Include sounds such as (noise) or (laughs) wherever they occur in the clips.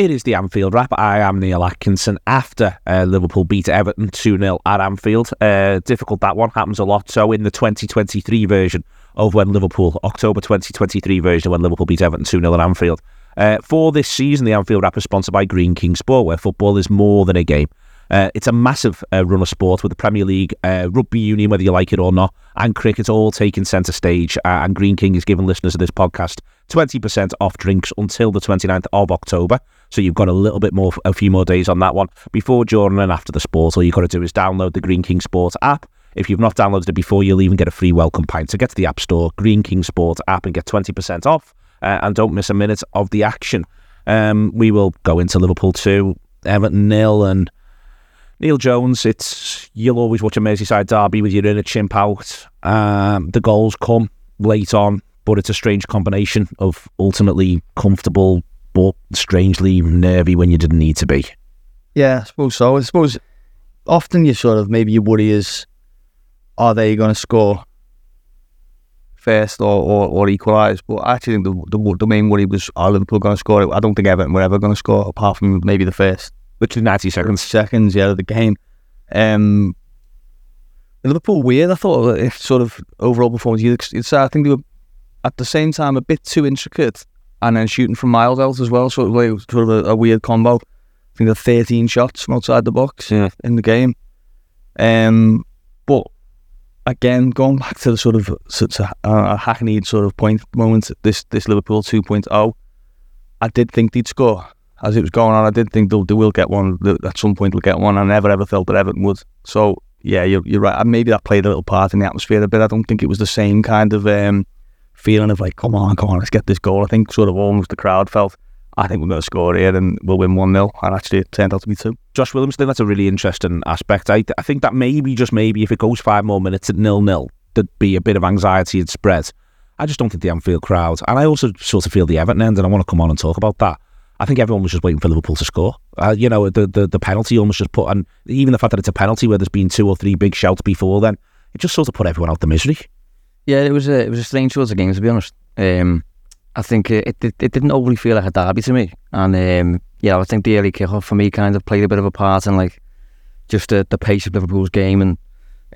It is the Anfield wrap. I am Neil Atkinson. After uh, Liverpool beat Everton 2 0 at Anfield, uh, difficult that one happens a lot. So, in the 2023 version of when Liverpool, October 2023 version when Liverpool beat Everton 2 0 at Anfield. Uh, for this season, the Anfield wrap is sponsored by Greene King Sport, where football is more than a game. Uh, it's a massive uh, run of sport with the Premier League, uh, rugby union, whether you like it or not, and cricket all taking centre stage. And Greene King is giving listeners of this podcast 20% off drinks until the 29th of October. So you've got a little bit more, a few more days on that one. Before, during, and after the sport, all you've got to do is download the Greene King Sports app. If you've not downloaded it before, you'll even get a free welcome pint. So get to the App Store, Greene King Sports app, and get 20% off. Uh, and don't miss a minute of the action. Um, we will go into Liverpool 2, Everton nil, and Neil Jones, it's you'll always watch a Merseyside derby with your inner chimp out. Um, the goals come late on, but it's a strange combination of ultimately comfortable but strangely nervy when you didn't need to be. Yeah, I suppose so. I suppose often you sort of maybe your worry is, are they going to score first or, or, or equalise? But I actually think the, the the main worry was, are Liverpool going to score? I don't think Everton were ever going to score apart from maybe the first which Literally 90 seconds. seconds, yeah, of the game. Um, Liverpool weird. I thought if sort of overall performance, you'd, ex- you'd say I think they were at the same time a bit too intricate, and then shooting from miles out as well. Sort of like sort of a, a weird combo. I think they're 13 shots from outside the box Yeah. in the game. Um, but again, going back to the sort of such a, a hackneyed sort of point moment, this this Liverpool 2.0, I did think they'd score as it was going on. I did think they'll, they will get one at some point. They'll get one. I never ever felt that Everton would. So yeah, you're, you're right. Maybe that played a little part in the atmosphere a bit. I don't think it was the same kind of um, feeling of like, come on, come on, let's get this goal. I think sort of almost the crowd felt. I think we're going to score here and we'll win 1 0. And actually, it turned out to be two. Josh Williams, think that's a really interesting aspect. I, I think that maybe, just maybe, if it goes five more minutes at nil nil, there'd be a bit of anxiety and spread. I just don't think the Anfield crowd, and I also sort of feel the Everton end, and I want to come on and talk about that. I think everyone was just waiting for Liverpool to score. Uh, you know, the, the the penalty almost just put, and even the fact that it's a penalty where there's been two or three big shouts before then, it just sort of put everyone out the misery. Yeah, it was a it was a strange sort of game to be honest. Um, I think it, it it didn't overly feel like a derby to me, and um, yeah, I think the early kickoff for me kind of played a bit of a part in like just the, the pace of Liverpool's game and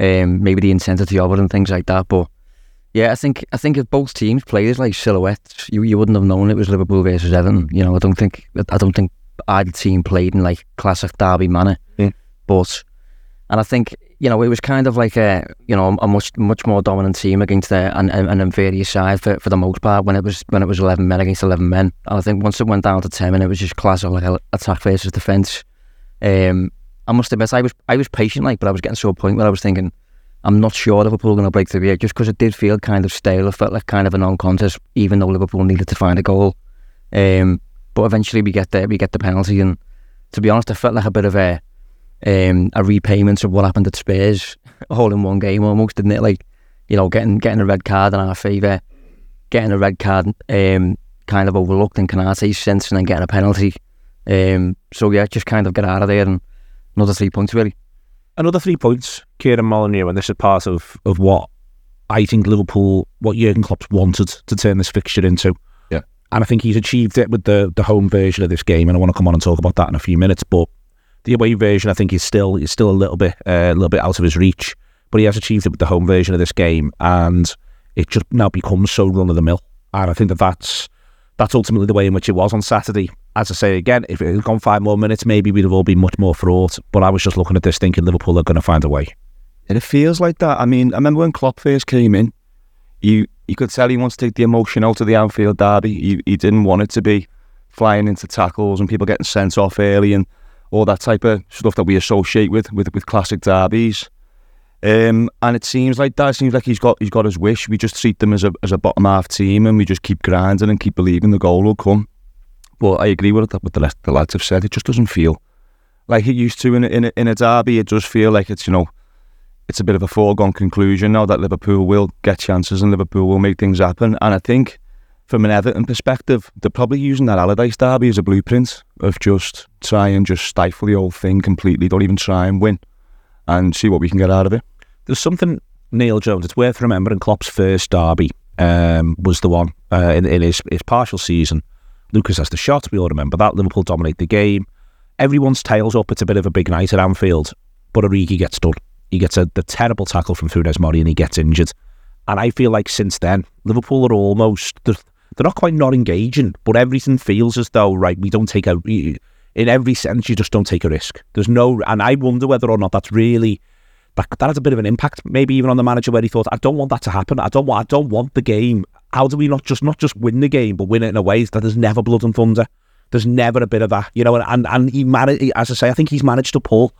um, maybe the intensity of it and things like that. But yeah, I think I think if both teams played as like silhouettes, you, you wouldn't have known it was Liverpool versus Everton. You know, I don't think I don't think either team played in like classic derby manner. Yeah. But and I think you know it was kind of like a you know a much much more dominant team against the, an, an inferior side for, for the most part when it was when it was eleven men against eleven men. And I think once it went down to ten, and it was just classic like attack versus defence. Um, I must admit, I was I was patient, like, but I was getting to a point where I was thinking, I'm not sure Liverpool are going to break through here, just because it did feel kind of stale. It felt like kind of a non-contest, even though Liverpool needed to find a goal. Um, but eventually we get there, we get the penalty, and to be honest, I felt like a bit of a um, a repayment of what happened at Spurs, (laughs) all in one game almost, didn't it? Like, you know, getting getting a red card in our favour, getting a red card, um, kind of overlooked in Konaté's sense and then getting a penalty. Um, so yeah, just kind of get out of there and another three points really. Another three points, Kieran Molyneux, and this is part of, of what I think Liverpool, what Jurgen Klopp wanted to turn this fixture into. Yeah. And I think he's achieved it with the, the home version of this game, and I want to come on and talk about that in a few minutes. But the away version, I think, is still is still a little bit uh, a little bit out of his reach. But he has achieved it with the home version of this game, and it just now becomes so run of the mill. And I think that that's that's ultimately the way in which it was on Saturday. As I say again, if it had gone five more minutes, maybe we'd have all been much more fraught. But I was just looking at this thinking Liverpool are going to find a way. And it feels like that. I mean, I remember when Klopp first came in, you you could tell he wants to take the emotion out of the Anfield derby. He, he didn't want it to be flying into tackles and people getting sent off early and all that type of stuff that we associate with with, with classic derbies. Um, and it seems like that. Seems like he's got he's got his wish. We just treat them as a as a bottom half team, and we just keep grinding and keep believing the goal will come. But I agree with what the, rest, the lads have said. It just doesn't feel like it used to in a, in a, in a derby. It does feel like it's you know it's a bit of a foregone conclusion now that Liverpool will get chances and Liverpool will make things happen. And I think from an Everton perspective, they're probably using that Allardyce derby as a blueprint of just try and just stifle the whole thing completely. Don't even try and win and see what we can get out of it. There's something, Neil Jones, it's worth remembering Klopp's first derby um, was the one uh, in, in his, his partial season. Lucas has the shot, we all remember that. Liverpool dominate the game. Everyone's tails up. It's a bit of a big night at Anfield, but Origi gets done. He gets a the terrible tackle from Funes Mori and he gets injured. And I feel like since then, Liverpool are almost, they're, not quite not engaging, but everything feels as though, right, we don't take a, in every sense, you just don't take a risk. There's no, and I wonder whether or not that's really, that, that has a bit of an impact, maybe even on the manager where he thought, I don't want that to happen. I don't want, I don't want the game. How do we not just, not just win the game, but win it in a way that there's never blood and thunder? There's never a bit of that, you know, and, and he managed, as I say, I think he's managed to pull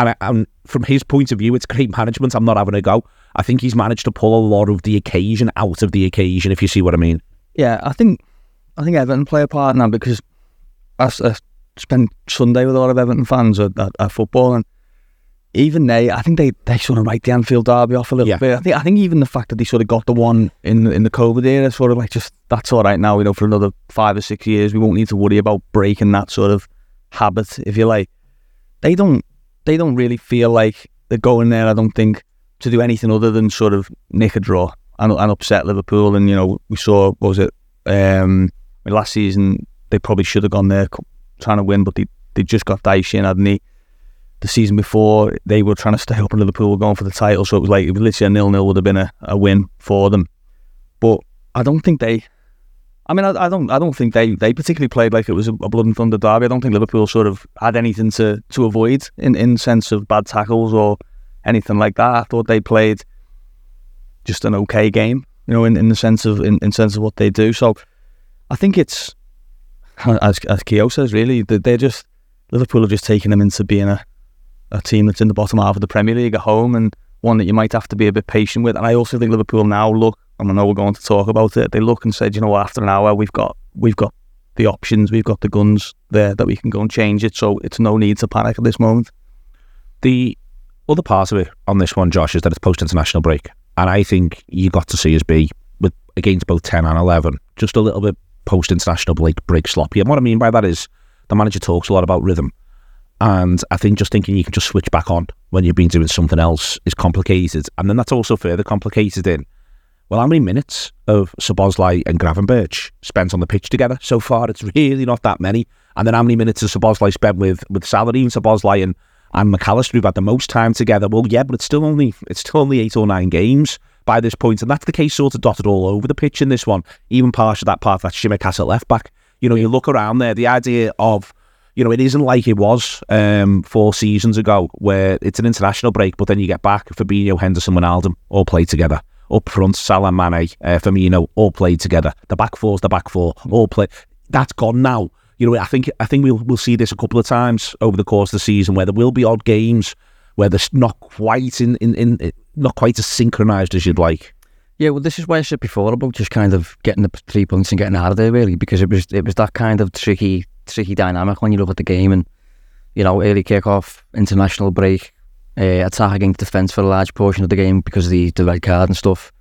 and, and from his point of view, it's great management. I'm not having a go. I think he's managed to pull a lot of the occasion out of the occasion, if you see what I mean. Yeah, I think I think Everton play a part now because I, I spent Sunday with a lot of Everton fans at, at, at, football, and even they, I think they, they sort of write the Anfield derby off a little Yeah. bit. I think I think even the fact that they sort of got the one in in the COVID era, sort of like just that's all right now. You know, for another five or six years, we won't need to worry about breaking that sort of habit, if you like. They don't they don't really feel like they're going there. I don't think to do anything other than sort of nick a draw and, and upset Liverpool. And you know, we saw was it um, last season they probably should have gone there trying to win, but they they just got Dyche in, hadn't they? The season before they were trying to stay up, and Liverpool were going for the title, so it was like it was literally a nil nil would have been a, a win for them. But I don't think they. I mean, I, I don't. I don't think they, they particularly played like it was a, a blood and thunder derby. I don't think Liverpool sort of had anything to, to avoid in in sense of bad tackles or anything like that. I thought they played just an okay game, you know, in, in the sense of in, in sense of what they do. So I think it's (laughs) as as Keo says, really, that they're just Liverpool have just taken them into being a a team that's in the bottom half of the Premier League at home and one that you might have to be a bit patient with. And I also think Liverpool now look, and I know we're going to talk about it. They look and said, you know what, after an hour, we've got we've got the options, we've got the guns there that we can go and change it. So it's no need to panic at this moment. The other part of it on this one, Josh, is that it's post international break. And I think you got to see us be with against both 10 and 11, just a little bit post international break, break sloppy. And what I mean by that is the manager talks a lot about rhythm. And I think just thinking you can just switch back on when you've been doing something else is complicated. And then that's also further complicated in, well, how many minutes of Szoboszlai and Gravenberch spent on the pitch together so far? It's (laughs) really not that many. And then how many minutes has Szoboszlai spent with, with Saladin, Szoboszlai and, and Mac Allister who've had the most time together? Well, yeah, but it's still only it's still only eight or nine games by this point, and that's the case sort of dotted all over the pitch in this one. Even part of that part that Tsimikas at left back. You know, you look around there, the idea of you know, it isn't like it was um, four seasons ago, where it's an international break, but then you get back Fabinho, Henderson, Wijnaldum all play together. Up front, Salah, Mane, uh, Firmino all played together. The back four's the back four, all play. That's gone now. You know, I think I think we'll we'll see this a couple of times over the course of the season, where there will be odd games where there's not quite in, in, in not quite as synchronised as you'd like. Yeah, well, this is why I said before about just kind of getting the three points and getting out of there, really, because it was it was that kind of tricky tricky dynamic when you look at the game and you know early kick off, international break, uh, attack against defence for a large portion of the game because of the the red card and stuff.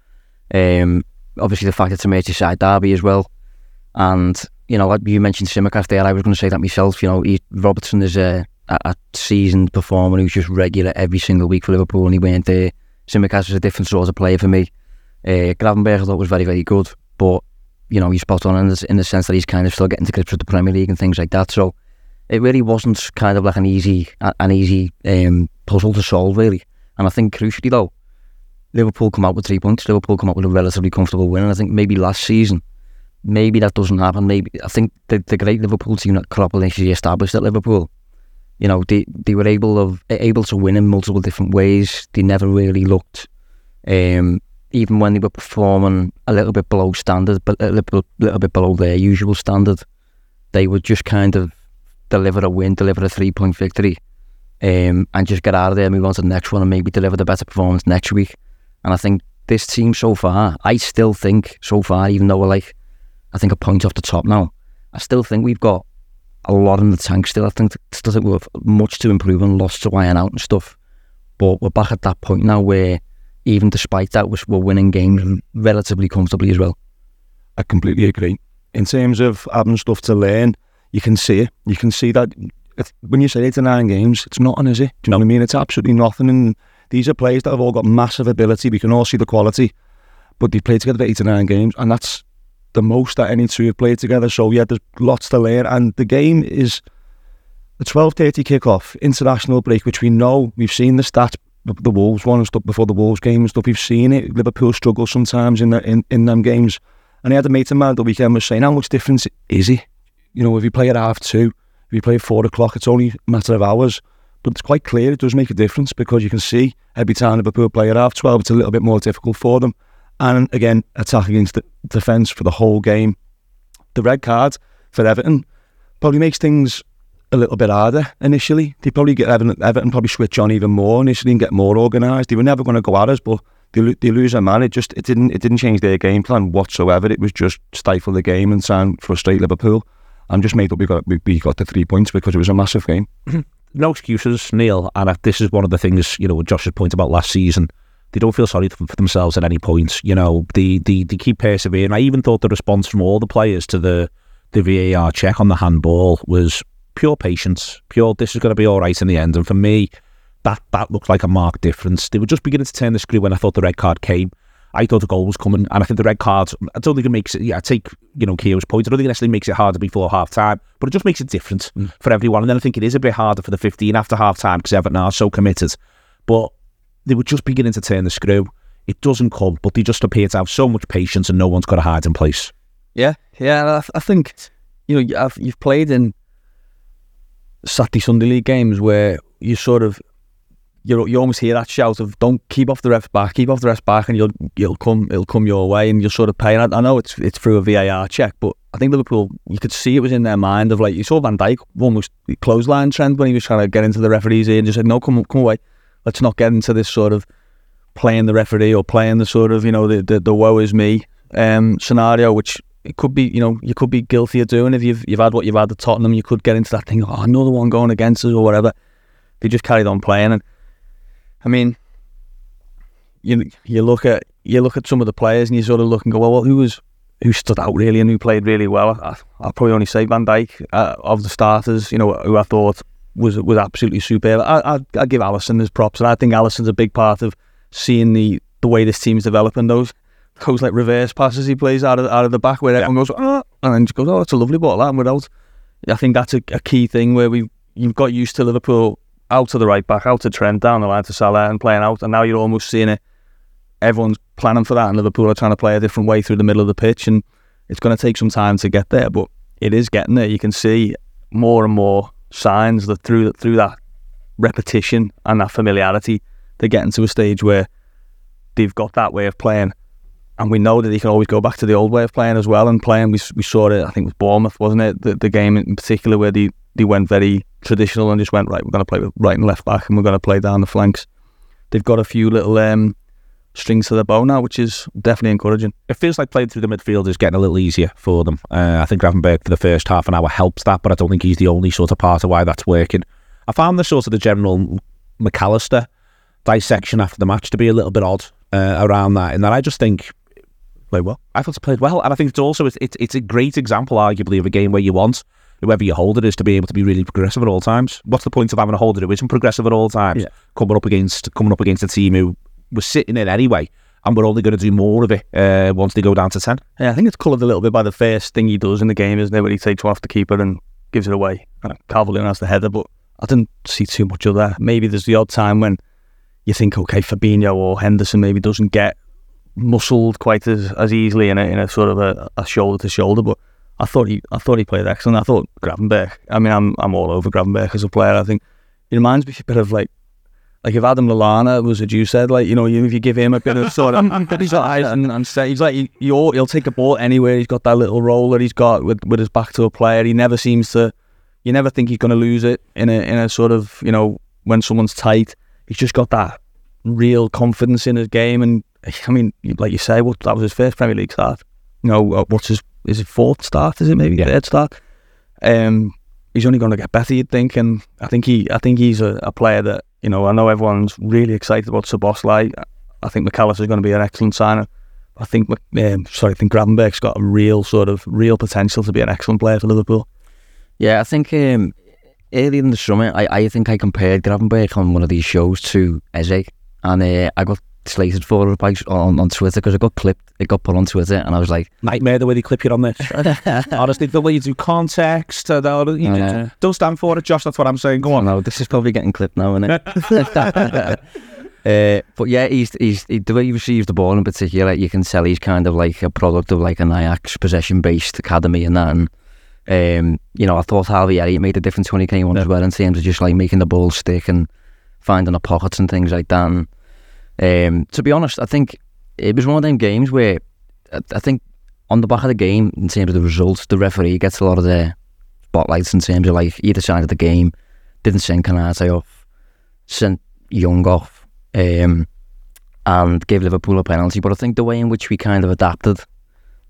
Um, obviously the fact it's a Merseyside derby as well. And you know, you mentioned Tsimikas there. I was going to say that myself. You know, he, Robertson is a, a, seasoned performer who's just regular every single week for Liverpool, and he went there. Tsimikas was a different sort of player for me. Uh, Gravenberch I thought was very, very good, but you know, he's spot on in the, in the sense that he's kind of still getting to grips with the Premier League and things like that. So it really wasn't kind of like an easy, an easy um, puzzle to solve, really. And I think crucially though, Liverpool come out with three points. Liverpool come out with a relatively comfortable win. And I think maybe last season, maybe that doesn't happen. Maybe I think the, the great Liverpool team that Klopp initially established at Liverpool, you know, they, they were able of able to win in multiple different ways. They never really looked, um, even when they were performing a little bit below standard, but a little, little bit below their usual standard, they would just kind of deliver a win, deliver a three point victory, um, and just get out of there, move on to the next one, and maybe deliver the better performance next week. And I think this team so far, I still think so far, even though we're like, I think a point off the top now, I still think we've got a lot in the tank still. I think still think we've much to improve and lots to iron out and stuff. But we're back at that point now where even despite that, we're winning games relatively comfortably as well. I completely agree. In terms of having stuff to learn, you can see it. You can see that when you say eight to nine games, it's nothing, is it? Do you know what I mean? It's absolutely nothing. And these are players that have all got massive ability. We can all see the quality, but they've played together eight to nine games, and that's the most that any two have played together. So yeah, there's lots to learn, and the game is twelve thirty kickoff international break, which we know we've seen the stats. The Wolves one and stuff before the Wolves game and stuff. We've seen it. Liverpool struggle sometimes in the, in in them games. And I had a mate of mine the weekend was saying, how much difference is it? You know, if you play at half two, if you play at four o'clock, it's only a matter of hours. But it's quite clear it does make a difference because you can see every time Liverpool play at half 12, it's a little bit more difficult for them. And again, attack against the defence for the whole game. The red card for Everton probably makes things a little bit harder initially. They probably get Everton, Everton probably switch on even more initially and get more organised. They were never going to go at us, but they, they lose a man. It just it didn't it didn't change their game plan whatsoever. It was just stifle the game and try and frustrate Liverpool. I'm just made up we got we, got the three points because it was a massive game. (clears throat) no excuses, Neil. And this is one of the things you know Josh's point about last season. They don't feel sorry for themselves at any point. You know, they, they, they keep persevering. I even thought the response from all the players to the the VAR check on the handball was pure patience, pure. This is going to be all right in the end. And for me, that that looked like a marked difference. They were just beginning to turn the screw when I thought the red card came. I thought the goal was coming, and I think the red card. I don't think it makes it. Yeah, I take you know Keo's point. I don't think it necessarily makes it harder before half time, but it just makes it different mm. for everyone. And then I think it is a bit harder for the 15 after half time because Everton are so committed. But they were just beginning to turn the screw. It doesn't come, but they just appear to have so much patience, and no one's got hide in place. Yeah, yeah. I, I think you know I've, you've played in Saturday Sunday league games where you sort of you you almost hear that shout of "Don't keep off the ref's back, keep off the ref's back," and you'll you'll come it'll come your way, and you'll sort of pay. And I, I know it's it's through a VAR check, but I think Liverpool you could see it was in their mind of like you saw Van Dijk almost the clothesline trend when he was trying to get into the referee's ear and just said, "No, come come away, let's not get into this sort of playing the referee or playing the sort of you know the the, the woe is me um, scenario, which it could be, you know, you could be guilty of doing if you've you've had what you've had at Tottenham. You could get into that thing, oh, another one going against us or whatever. They just carried on playing, and I mean, you you look at you look at some of the players and you sort of look and go, well, well who was who stood out really and who played really well? I, will probably only say Van Dijk uh, of the starters. You know, who I thought was was absolutely superb. I, I I give Alisson his props, and I think Alisson's a big part of seeing the the way this team's developing. Those those like reverse passes he plays out of out of the back where yeah. everyone goes, oh, and then just goes, oh, it's a lovely ball that, and without. I think that's a, a key thing where we you've got used to Liverpool out to the right back, out to Trent, down the line to Salah and playing out. And now you're almost seeing it. Everyone's planning for that, and Liverpool are trying to play a different way through the middle of the pitch. And it's going to take some time to get there, but it is getting there. You can see more and more signs that through through that repetition and that familiarity, they're getting to a stage where they've got that way of playing. And we know that he can always go back to the old way of playing as well and playing. We, we saw it, I think, with Bournemouth, wasn't it? The, the game in particular where they, they went very traditional and just went right. We're going to play with right and left back, and we're going to play down the flanks. They've got a few little um, strings to their bow now, which is definitely encouraging. It feels like playing through the midfield is getting a little easier for them. Uh, I think Gravenberch for the first half an hour helps that, but I don't think he's the only sort of part of why that's working. I found the sort of the general Mac Allister dissection after the match to be a little bit odd uh, around that, in that I just think played well. I thought he played well, and I think it's also it's, it's it's a great example, arguably, of a game where you want whoever your holder is to be able to be really progressive at all times. What's the point of having a holder who isn't progressive at all times? Yeah. Coming up against coming up against a team who was sitting in anyway, and we're only going to do more of it uh, once they go down to ten. Yeah, I think it's coloured a little bit by the first thing he does in the game, isn't it? When he takes off the keeper and gives it away. Uh, Calvert-Lewin has the header, but I didn't see too much of that. Maybe there's the odd time when you think, okay, Fabinho or Henderson maybe doesn't get muscled quite as, as easily in a, in a sort of a, a shoulder to shoulder, but I thought he I thought he played excellent. I thought Gravenberch. I mean, I'm I'm all over Gravenberch as a player. I think he reminds me a bit of like like if Adam Lallana was as you said, like you know, if you give him a bit of sort of (laughs) his eyes and, and say he's like he, he'll, he'll take a ball anywhere. He's got that little roll that he's got with, with his back to a player. He never seems to. You never think he's going to lose it in a in a sort of you know when someone's tight. He's just got that real confidence in his game, and I mean, like you say, what that was his first Premier League start. You know, uh, what's his is it fourth start? Is it maybe third start? Um, he's only going to get better, you'd think, and I think he, I think he's a, a player that you know. I know everyone's really excited about Szoboszlai. I think Mac Allister is going to be an excellent signer. I think, um, sorry, I think Gravenberch's got a real sort of real potential to be an excellent player for Liverpool. Yeah, I think um, earlier in the summer, I, I think I compared Gravenberch on one of these shows to Eze, and uh, I got slated for by, on, on Twitter because it got clipped, it got put on Twitter, and I was like, Nightmare the way they clip you on this. (laughs) Honestly, the way you do context, uh, the- you just don't stand for it, Josh. That's what I'm saying. Go on. no, this is probably getting clipped now, isn't it? (laughs) (laughs) Uh, but yeah, he's, he's he, the way he receives the ball in particular, you can tell he's kind of like a product of like an Ajax possession-based academy and that. And um, you know, I thought Harvey Elliott made a difference when he came on as well in terms of just like making the ball stick and finding the pockets and things like that. And um, to be honest, I think it was one of them games where I, I think on the back of the game, in terms of the results, the referee gets a lot of the spotlights in terms of like either side of the game. Didn't send Konaté off, sent Young off, um, and gave Liverpool a penalty. But I think the way in which we kind of adapted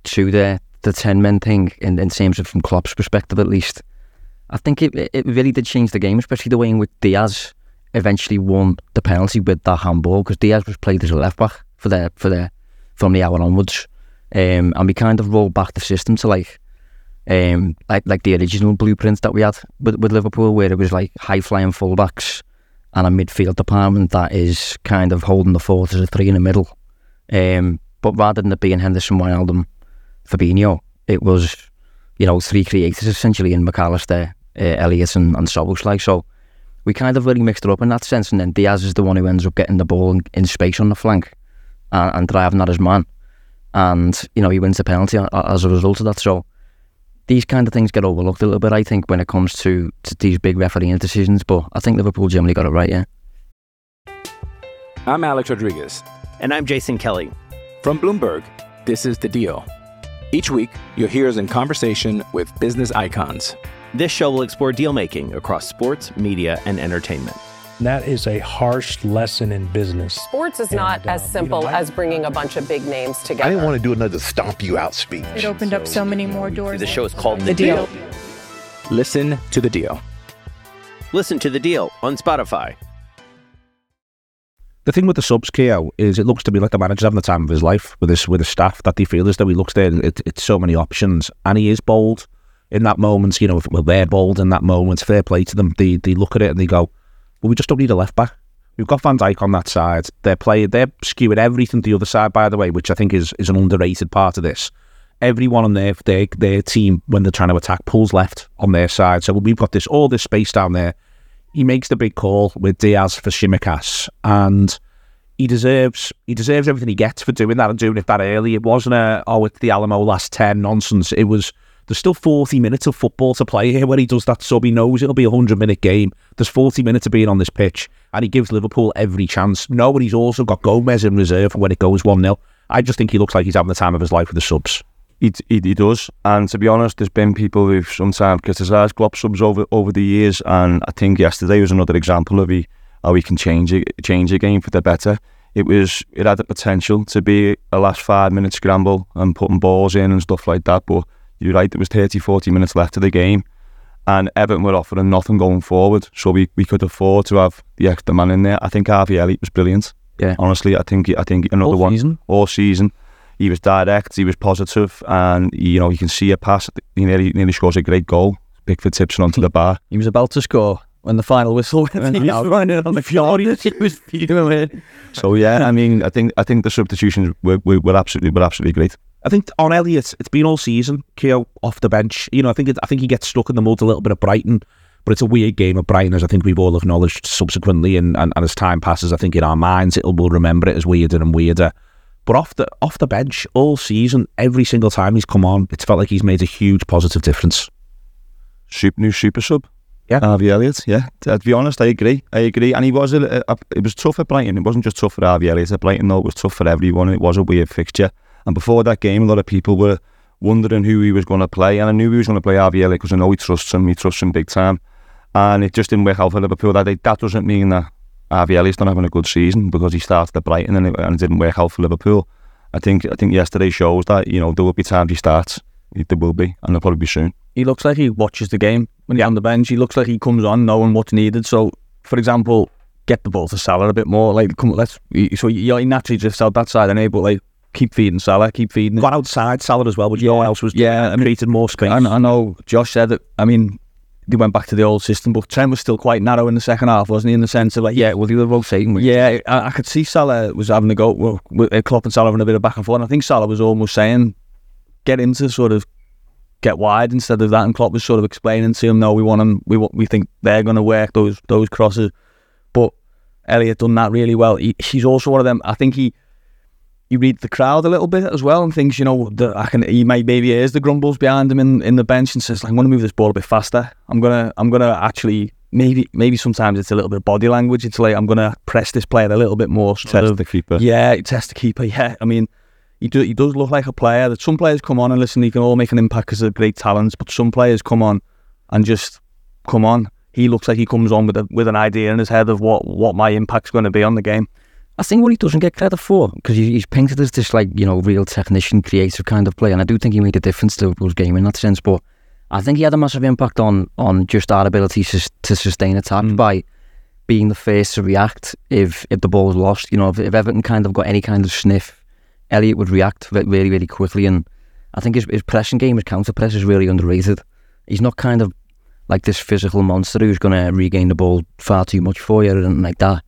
to the the ten men thing, in, in terms of from Klopp's perspective at least, I think it it really did change the game, especially the way in which Diaz eventually won the penalty with that handball because Diaz was played as a left back for the for the from the hour onwards, um, and we kind of rolled back the system to like. Um, like like the original blueprint that we had with, with Liverpool, where it was like high flying fullbacks and a midfield department that is kind of holding the fort as a three in the middle. Um, but rather than it being Henderson, Wijnaldum, Fabinho, it was you know three creators essentially in Mac Allister, uh, and, and like So we kind of really mixed it up in that sense. And then Diaz is the one who ends up getting the ball in, in space on the flank and, and driving that as man. And you know he wins the penalty a- a- as a result of that. So these kind of things get overlooked a little bit, I think, when it comes to, to these big refereeing decisions. But I think Liverpool generally got it right, yeah. I'm Alex Rodriguez. And I'm Jason Kelly. From Bloomberg, this is The Deal. Each week, you'll hear us in conversation with business icons. This show will explore deal making across sports, media, and entertainment. That is a harsh lesson in business. Sports is not And, uh, as you simple know, I- as bringing a bunch of big names together. I didn't want to do another stomp you out speech. It opened up so many more doors. The show is called The Deal. Listen to The Deal. Listen to The Deal on Spotify. The thing with the subs, Keo, is it looks to me like the manager's having the time of his life with his with his staff that he feels as though he looks there. and It, it's so many options, and he is bold in that moment. You know, if, well, they're bold in that moment. Fair play to them. They they look at it and they go, "Well, we just don't need a left back. We've got Van Dijk on that side. They're playing. They're skewing everything to the other side. By the way, which I think is is an underrated part of this. Everyone on their their their team when they're trying to attack pulls left on their side. So we've got this all this space down there. He makes the big call with Diaz for Tsimikas, and he deserves he deserves everything he gets for doing that and doing it that early. It wasn't a oh it's the Alamo last ten nonsense. It was there's still 40 minutes of football to play here when he does that sub. He knows it'll be a hundred minute game. There's 40 minutes of being on this pitch, and he gives Liverpool every chance. No, but he's also got Gomez in reserve when it goes one 0 I just think he looks like he's having the time of his life with the subs. He, he, he does, and to be honest, there's been people who've sometimes criticised Klopp subs over over the years, and I think yesterday was another example of he, how he can change it, change a game for the better. It was it had the potential to be a last five minute scramble and putting balls in and stuff like that, but you're right, there was 30, 40 minutes left of the game, and Everton were offering nothing going forward, so we, we could afford to have the extra man in there. I think Harvey Elliott was brilliant. Yeah. honestly, I think I think another All one season? all season. he was direct, he was positive, and you know you can see a pass. He nearly nearly scores a great goal. Pickford tips it onto the bar. He was about to score when the final whistle went. He (laughs) was running on the furious. (laughs) He was fuming. So yeah, I mean, I think I think the substitutions were, were, were absolutely were absolutely great. I think on Elliott, it's been all season. Keogh off the bench. You know, I think it, I think he gets stuck in the mud a little bit at Brighton, but it's a weird game at Brighton, as I think we've all acknowledged subsequently. And, and, and as time passes, I think in our minds, it'll we'll remember it as weirder and weirder. But off the off the bench all season, every single time he's come on, it's felt like he's made a huge positive difference. Super new super sub. Yeah, Harvey Elliott. Yeah, uh, to be honest, I agree. I agree. And he was a, a, it was tough at Brighton. It wasn't just tough for Harvey Elliott at Brighton. though. it was tough for everyone. It was a weird fixture. And before that game, a lot of people were wondering who he was going to play. And I knew he was going to play Harvey because I know he trusts him. He trusts him big time. And it just didn't work out for Liverpool that. That doesn't mean that not having a good season because he started at Brighton and it, and it didn't work out for Liverpool. I think I think yesterday shows that you know there will be times he starts. There will be, and there'll probably be soon. He looks like he watches the game when he's on the bench. He looks like he comes on knowing what's needed. So, for example, get the ball to Salah a bit more. Like, come, let's. So he naturally drifts out that side, and but like keep feeding Salah, keep feeding. Got outside Salah as well, but yeah. no one else was. Yeah, and created more space. I, I know Josh said that. I mean, they went back to the old system, but Trent was still quite narrow in the second half, wasn't he? In the sense of like, yeah, well, they were rotating. Week. Yeah, I, I, could see Salah was having a go. Well, with, uh, Klopp and Salah having a bit of back and forth. And I think Salah was almost saying, get into sort of get wide instead of that. And Klopp was sort of explaining to him, no, we want them. We we think they're going to work those those crosses. But Elliott done that really well. He, he's also one of them. I think he you read the crowd a little bit as well and thinks, you know, that I can he might maybe hears the grumbles behind him in, in the bench and says, like, I'm gonna move this ball a bit faster. I'm gonna I'm gonna actually maybe maybe sometimes it's a little bit of body language. It's like I'm gonna press this player a little bit more. Test of, the keeper. Yeah, test the keeper, yeah. I mean he, do, he does look like a player that some players come on and listen, he can all make an impact because of great talents, but some players come on and just come on. He looks like he comes on with a, with an idea in his head of what, what my impact's going to be on the game. I think what he doesn't get credit for, because he's painted as this like, you know, real technician, creative kind of player, and I do think he made a difference to Liverpool's game in that sense, but I think he had a massive impact on on just our ability to, to sustain attack mm. by being the first to react if if the ball was lost. You know, if, if Everton kind of got any kind of sniff, Elliott would react really, really quickly, and I think his, his pressing game, his counter press is really underrated. He's not kind of like this physical monster who's going to regain the ball far too much for you and like that,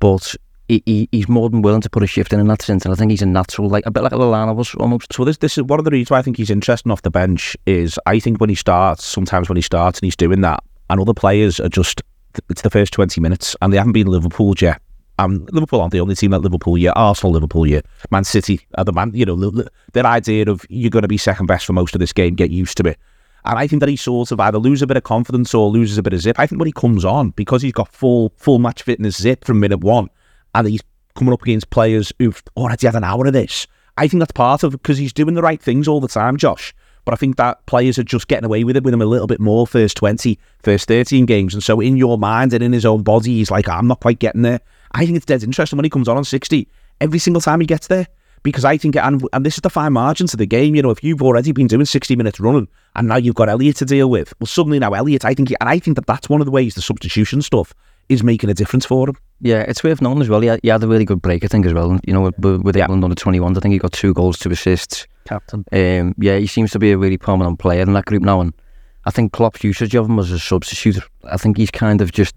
but he, he, he's more than willing to put a shift in in that sense, and I think he's a natural, like a bit like a Lallana was almost. So this this is one of the reasons why I think he's interesting off the bench is I think when he starts, sometimes when he starts and he's doing that, and other players are just it's the first twenty minutes and they haven't been Liverpool yet. Um, Liverpool aren't the only team that Liverpool yet. Arsenal, Liverpool yet. Man City are the man. You know, their idea of you're going to be second best for most of this game, get used to it. And I think that he sort of either loses a bit of confidence or loses a bit of zip. I think when he comes on, because he's got full full match fitness zip from minute one, and he's coming up against players who've oh, already had an hour of this. I think that's part of because he's doing the right things all the time, Josh. But I think that players are just getting away with it with him a little bit more first 20, first 13 games. And so in your mind and in his own body, he's like, I'm not quite getting there. I think it's dead interesting when he comes on on 60, every single time he gets there. Because I think, and, and this is the fine margin to the game, you know, if you've already been doing 60 minutes running and now you've got Elliott to deal with, well, suddenly now Elliott, I think, and I think that that's one of the ways the substitution stuff is making a difference for him. Yeah, it's worth knowing as well. He had, he had a really good break, I think, as well. You know, with, with England under 21, I think he got two goals, two assists. Captain. Um, yeah, he seems to be a really prominent player in that group now. And I think Klopp's usage of him as a substitute, I think he's kind of just,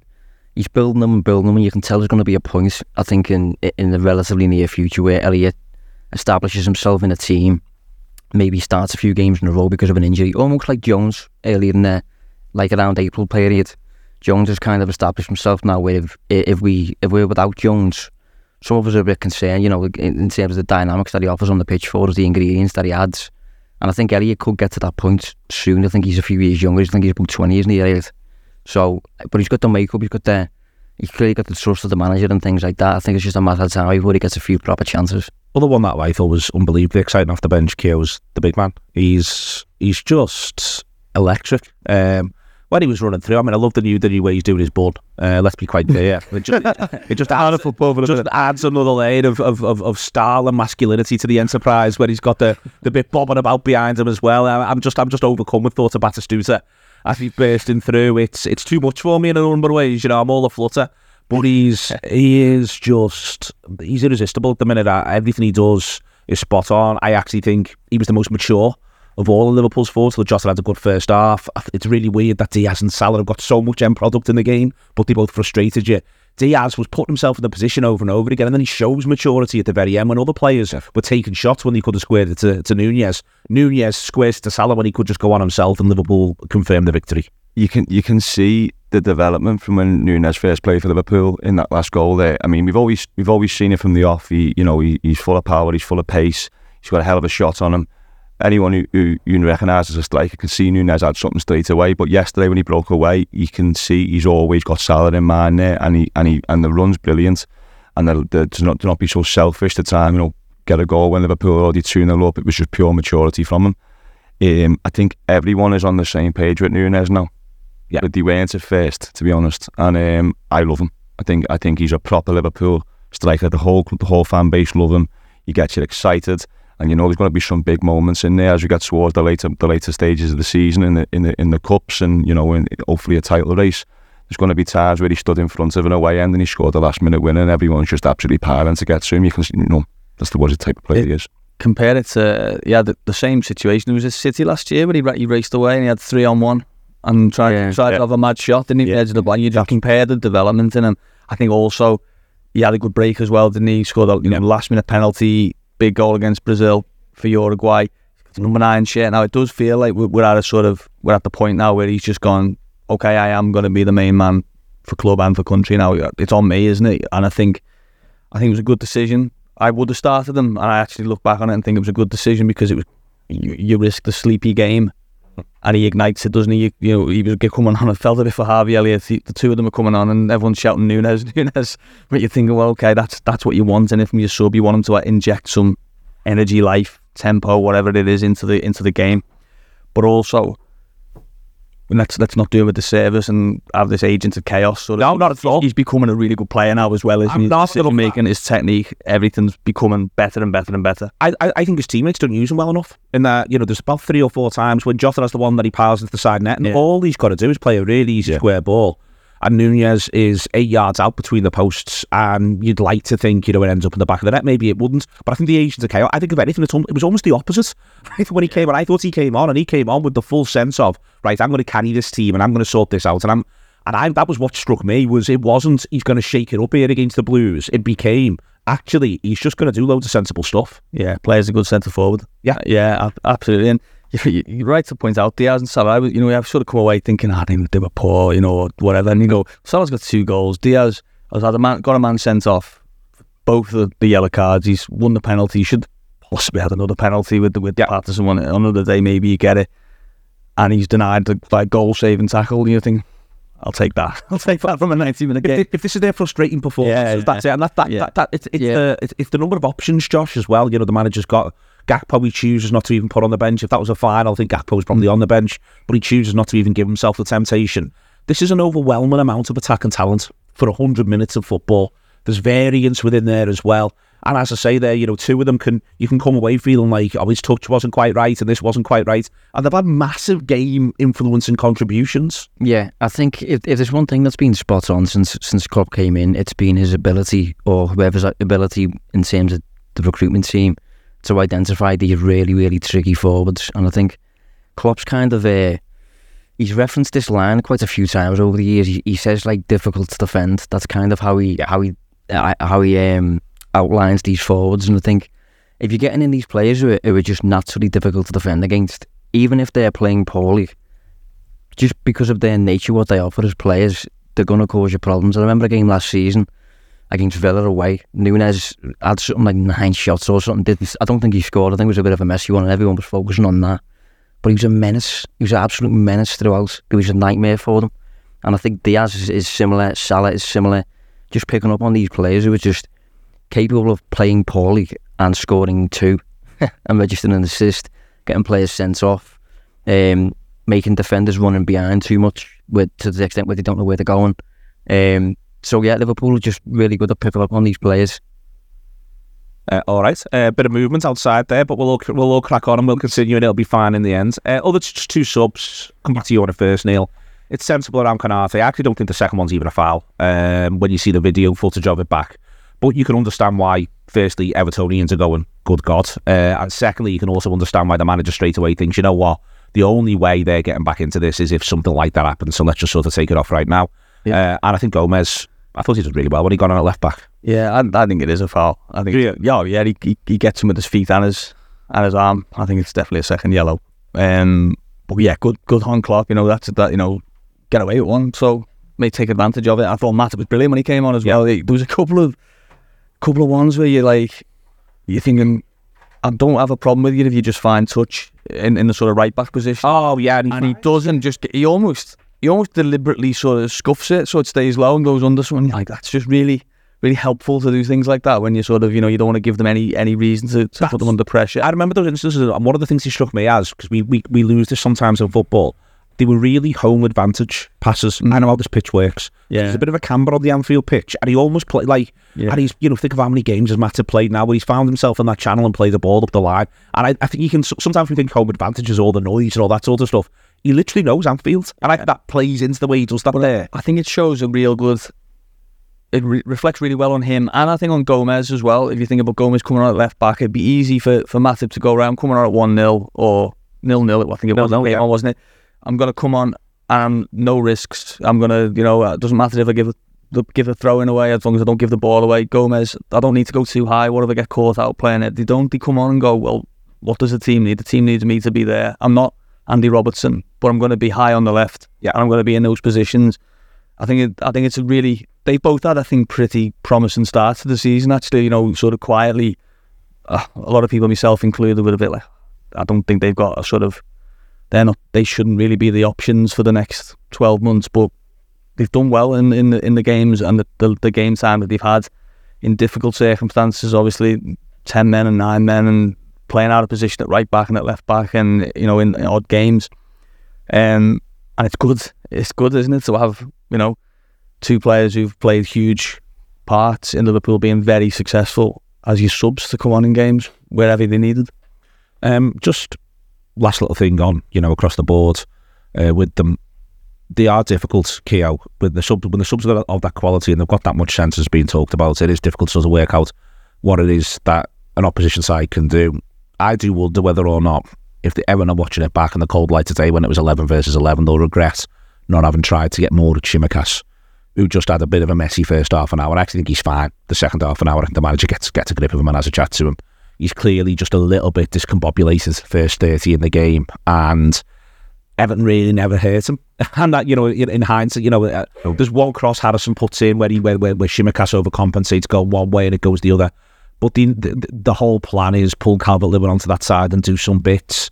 he's building them and building them. And you can tell there's going to be a point, I think, in, in the relatively near future where Elliott establishes himself in a team, maybe starts a few games in a row because of an injury, almost like Jones earlier in the, like around April period Jones has kind of established himself now. Where if, we if we're without Jones, some of us are a bit concerned. You know, in, terms of the dynamics that he offers on the pitch for us, the ingredients that he adds. And I think Elliott could get to that point soon. I think he's a few years younger. I think he's about twenty, isn't he, Elliott? So, but he's got the makeup. He's got the he's clearly got the trust of the manager and things like that. I think it's just a matter of time before he gets a few proper chances. Other one that I thought was unbelievably exciting off the bench, Keogh, was the big man. He's he's just electric. Um, when he was running through, I mean, I love the new the new way he's doing his bud. Uh, let's be quite clear. (laughs) It just, it just adds, just adds another layer of, of, of, of, style and masculinity to the enterprise where he's got the, the bit bobbing about behind him as well. I, am just I'm just overcome with thoughts of Batistuta as he's bursting through. It's it's too much for me in a number of ways. You know, I'm all a flutter. But he's he is just he's irresistible at the minute. Everything he does is spot on. I actually think he was the most mature of all of Liverpool's forwards. So Jota had a good first half. It's really weird that Diaz and Salah have got so much end product in the game, but they both frustrated you. Diaz was putting himself in the position over and over again, and then he shows maturity at the very end when other players were taking shots when he could have squared it to, to Nunez. Nunez squares to Salah when he could just go on himself, and Liverpool confirmed the victory. You can you can see the development from when Nunez first played for Liverpool in that last goal there. I mean, we've always we've always seen it from the off. He, you know, he, he's full of power, he's full of pace, he's got a hell of a shot on him. Anyone who, who you recognise as a striker can see Nunez had something straight away. But yesterday when he broke away, you can see he's always got Salah in mind there, and he and he and the run's brilliant. And the, the, to not to not be so selfish to try and you know get a goal when Liverpool already two 0 up. It was just pure maturity from him. Um, I think everyone is on the same page with Nunez now. Yeah, but they weren't at first, to be honest. And um, I love him. I think I think he's a proper Liverpool striker. The whole the whole fan base love him. He gets you excited, and you know there's going to be some big moments in there as we get towards the later the later stages of the season in the in the in the cups, and you know, in, hopefully a title race. There's going to be times where he stood in front of an away end and he scored the last minute winner, and everyone's just absolutely piling to get to him. You can, you know, that's the what the type of player it, he is compare it to yeah the, the same situation. It was a City last year when he he raced away and he had three on one and tried Yeah. tried Yeah. to have a mad shot, didn't he? Yeah. Edge of the bar. You just compare the development in him. I think also he had a good break as well, didn't he? He scored a you know, last minute penalty, big goal against Brazil for Uruguay. Number nine shirt. Now it does feel like we're, at a sort of we're at the point now where he's just gone. Okay, I am going to be the main man for club and for country now. It's on me, isn't it? And I think I think it was a good decision. I would have started him, and I actually look back on it and think it was a good decision because it was you, you risk the sleepy game, and he ignites it, doesn't he? You, know, he was coming on. I felt a bit for Harvey Elliott. The, the two of them are coming on, and everyone's shouting Nunez, (laughs) Nunez. But you're thinking, well, okay, that's that's what you want, and if from your sub, you want him to uh, inject some energy, life, tempo, whatever it is, into the into the game. But also, let's let's not do him a disservice and have this agent of chaos. Sort of. No, not at all. He's becoming a really good player now as well. Isn't I'm he? not Decision making, his technique, everything's becoming better and better and better. I, I, I think his teammates don't use him well enough. In that, you know, there's about three or four times when Jota has the one that he piles into the side net, and Yeah. all he's got to do is play a really easy square ball. And Nunez is eight yards out between the posts, and you'd like to think, you know, it ends up in the back of the net. Maybe it wouldn't, but I think the Asians of chaos. I think if anything, it was almost the opposite. (laughs) Right? When he came on, I thought he came on, and he came on with the full sense of, right, I'm going to carry this team, and I'm going to sort this out, and I'm. And I, that was what struck me was it wasn't he's going to shake it up here against the Blues. It became actually he's just going to do loads of sensible stuff. Yeah, plays a good centre forward. Yeah. yeah, absolutely. And you- you- you're right to point out Diaz and Salah. I you know, I've sort of come away thinking, ah, they, they were poor, you know, whatever. And you go, Salah's got two goals. Diaz has had a man, got a man sent off. Both of the yellow cards. He's won the penalty. He should possibly had another penalty with the with the Patterson one. Another day, maybe you get it. And he's denied the like goal saving tackle. And you think, I'll take that. (laughs) I'll take that from a 90 minute game. if, if this is their frustrating performance, Yeah, that's it. And that, that, yeah. that, that it's, it's, Yeah. the, it's, it's the number of options, Josh, as well. You know, the manager's got Gakpo, he chooses not to even put on the bench. If that was a final, I think Gakpo was probably on the bench, but he chooses not to even give himself the temptation. This is an overwhelming amount of attacking talent for 100 minutes of football. There's variance within there as well. And as I say there, you know, two of them can, you can come away feeling like, oh, his touch wasn't quite right and this wasn't quite right. And they've had massive game influence and contributions. Yeah, I think if, if there's one thing that's been spot on since since Klopp came in, it's been his ability or whoever's uh, ability in terms of the recruitment team to identify these really really tricky forwards. And I think Klopp's kind of uh, he's referenced this line quite a few times over the years. He, he says like difficult to defend. That's kind of how he how he uh, how he um, outlines these forwards. And I think if you're getting in these players who are, who are just naturally difficult to defend against, even if they're playing poorly, just because of their nature, what they offer as players, they're going to cause you problems. I remember a game last season against Villa away. Nunez had something like nine shots or something. Didn't I don't think he scored. I think it was a bit of a messy one, and everyone was focusing on that. But he was a menace. He was an absolute menace throughout. It was a nightmare for them. And I think Diaz is, is similar. Salah is similar. Just picking up on these players who are just capable of playing poorly and scoring two (laughs) and registering an assist, getting players sent off, um, making defenders running behind too much with, to the extent where they don't know where they're going. Um, so yeah, Liverpool are just really good at picking up on these players. Uh, all right, a uh, bit of movement outside there, but we'll all, we'll all crack on and we'll continue, and it'll be fine in the end. Uh, other just two subs. Come back to you on the first, Neil. It's sensible around Konaté. I actually don't think the second one's even a foul. Um, when you see the video footage of it back, But you can understand why, firstly, Evertonians are going, good God. Uh, and secondly, you can also understand why the manager straight away thinks, you know what, the only way they're getting back into this is if something like that happens. So let's just sort of take it off right now. Yeah. Uh, and I think Gomez, I thought he did really well when he got on at left back. Yeah, I, I think it is a foul. I think, yeah, yeah, yeah he, he, he gets him with his feet and his and his arm. I think it's definitely a second yellow. Um, but yeah, good, good on Klopp. You know, that's that. You know, get away with one. So may take advantage of it. I thought Matip was brilliant when he came on as yeah. well. There was a couple of couple of ones where you're like, you're thinking, I don't have a problem with you if you just find touch in, in the sort of right back position. Oh yeah, and, and he doesn't just. Get, he almost he almost deliberately sort of scuffs it so it stays low and goes under someone. Like that's just really really helpful to do things like that when you sort of you know you don't want to give them any any reason to, to put them under pressure. I remember those instances, and one of the things he struck me as because we, we we lose this sometimes in football they were really home advantage passes. Mm. I know how this pitch works. Yeah. There's a bit of a camber on the Anfield pitch, and he almost played like, yeah. and he's, you know, think of how many games has Matip played now where he's found himself in that channel and played the ball up the line. And I, I think you can, sometimes we think home advantage is all the noise and all that sort of stuff. He literally knows Anfield, and I think that plays into the way he does that there. I think it shows a real good it re- reflects really well on him and I think on Gomez as well. If you think about Gomez coming on at left back, it'd be easy for, for Matip to go around coming on at 1 0 or nil nil. I think it was, nil, yeah. wasn't it? I'm going to come on and no risks. I'm gonna, you know, it doesn't matter if I give a, give a throw in away as long as I don't give the ball away. Gomez, I don't need to go too high. What if I get caught out playing it? They don't. They come on and go. Well, what does the team need? The team needs me to be there. I'm not Andy Robertson, but I'm going to be high on the left. Yeah, and I'm going to be in those positions. I think it, I think it's a really they both had I think pretty promising starts to the season. Actually, you know, sort of quietly. Uh, a lot of people, myself included, were a bit like, I don't think they've got a sort of they're not they shouldn't really be the options for the next 12 months but they've done well in in the, in the games and the, the, the game time that they've had in difficult circumstances obviously 10 men and 9 men and playing out of position at right back and at left back and you know in, in odd games um, and it's good it's good isn't it to have you know two players who've played huge parts in Liverpool being very successful as your subs to come on in games wherever they needed um, just last little thing on, you know, across the board uh, with them. They are difficult, Keo. With the sub, when the subs are of that quality and they've got that much sense as being talked about, it is difficult to sort of work out what it is that an opposition side can do. I do wonder whether or not, if they ever are watching it back in the cold light today when it was 11 versus 11, they'll regret not having tried to get more at Tsimikas, who just had a bit of a messy first half an hour. I actually think he's fine. The second half an hour, the manager gets gets a grip of him and has a chat to him he's clearly just a little bit discombobulated first 30 in the game and Everton really never hurt him. (laughs) And that, you know, in, hindsight, you know, uh, there's one cross Harrison puts in where he where, where, where overcompensates, go one way and it goes the other. But the the, the whole plan is pull Calvert Lewin onto that side and do some bits.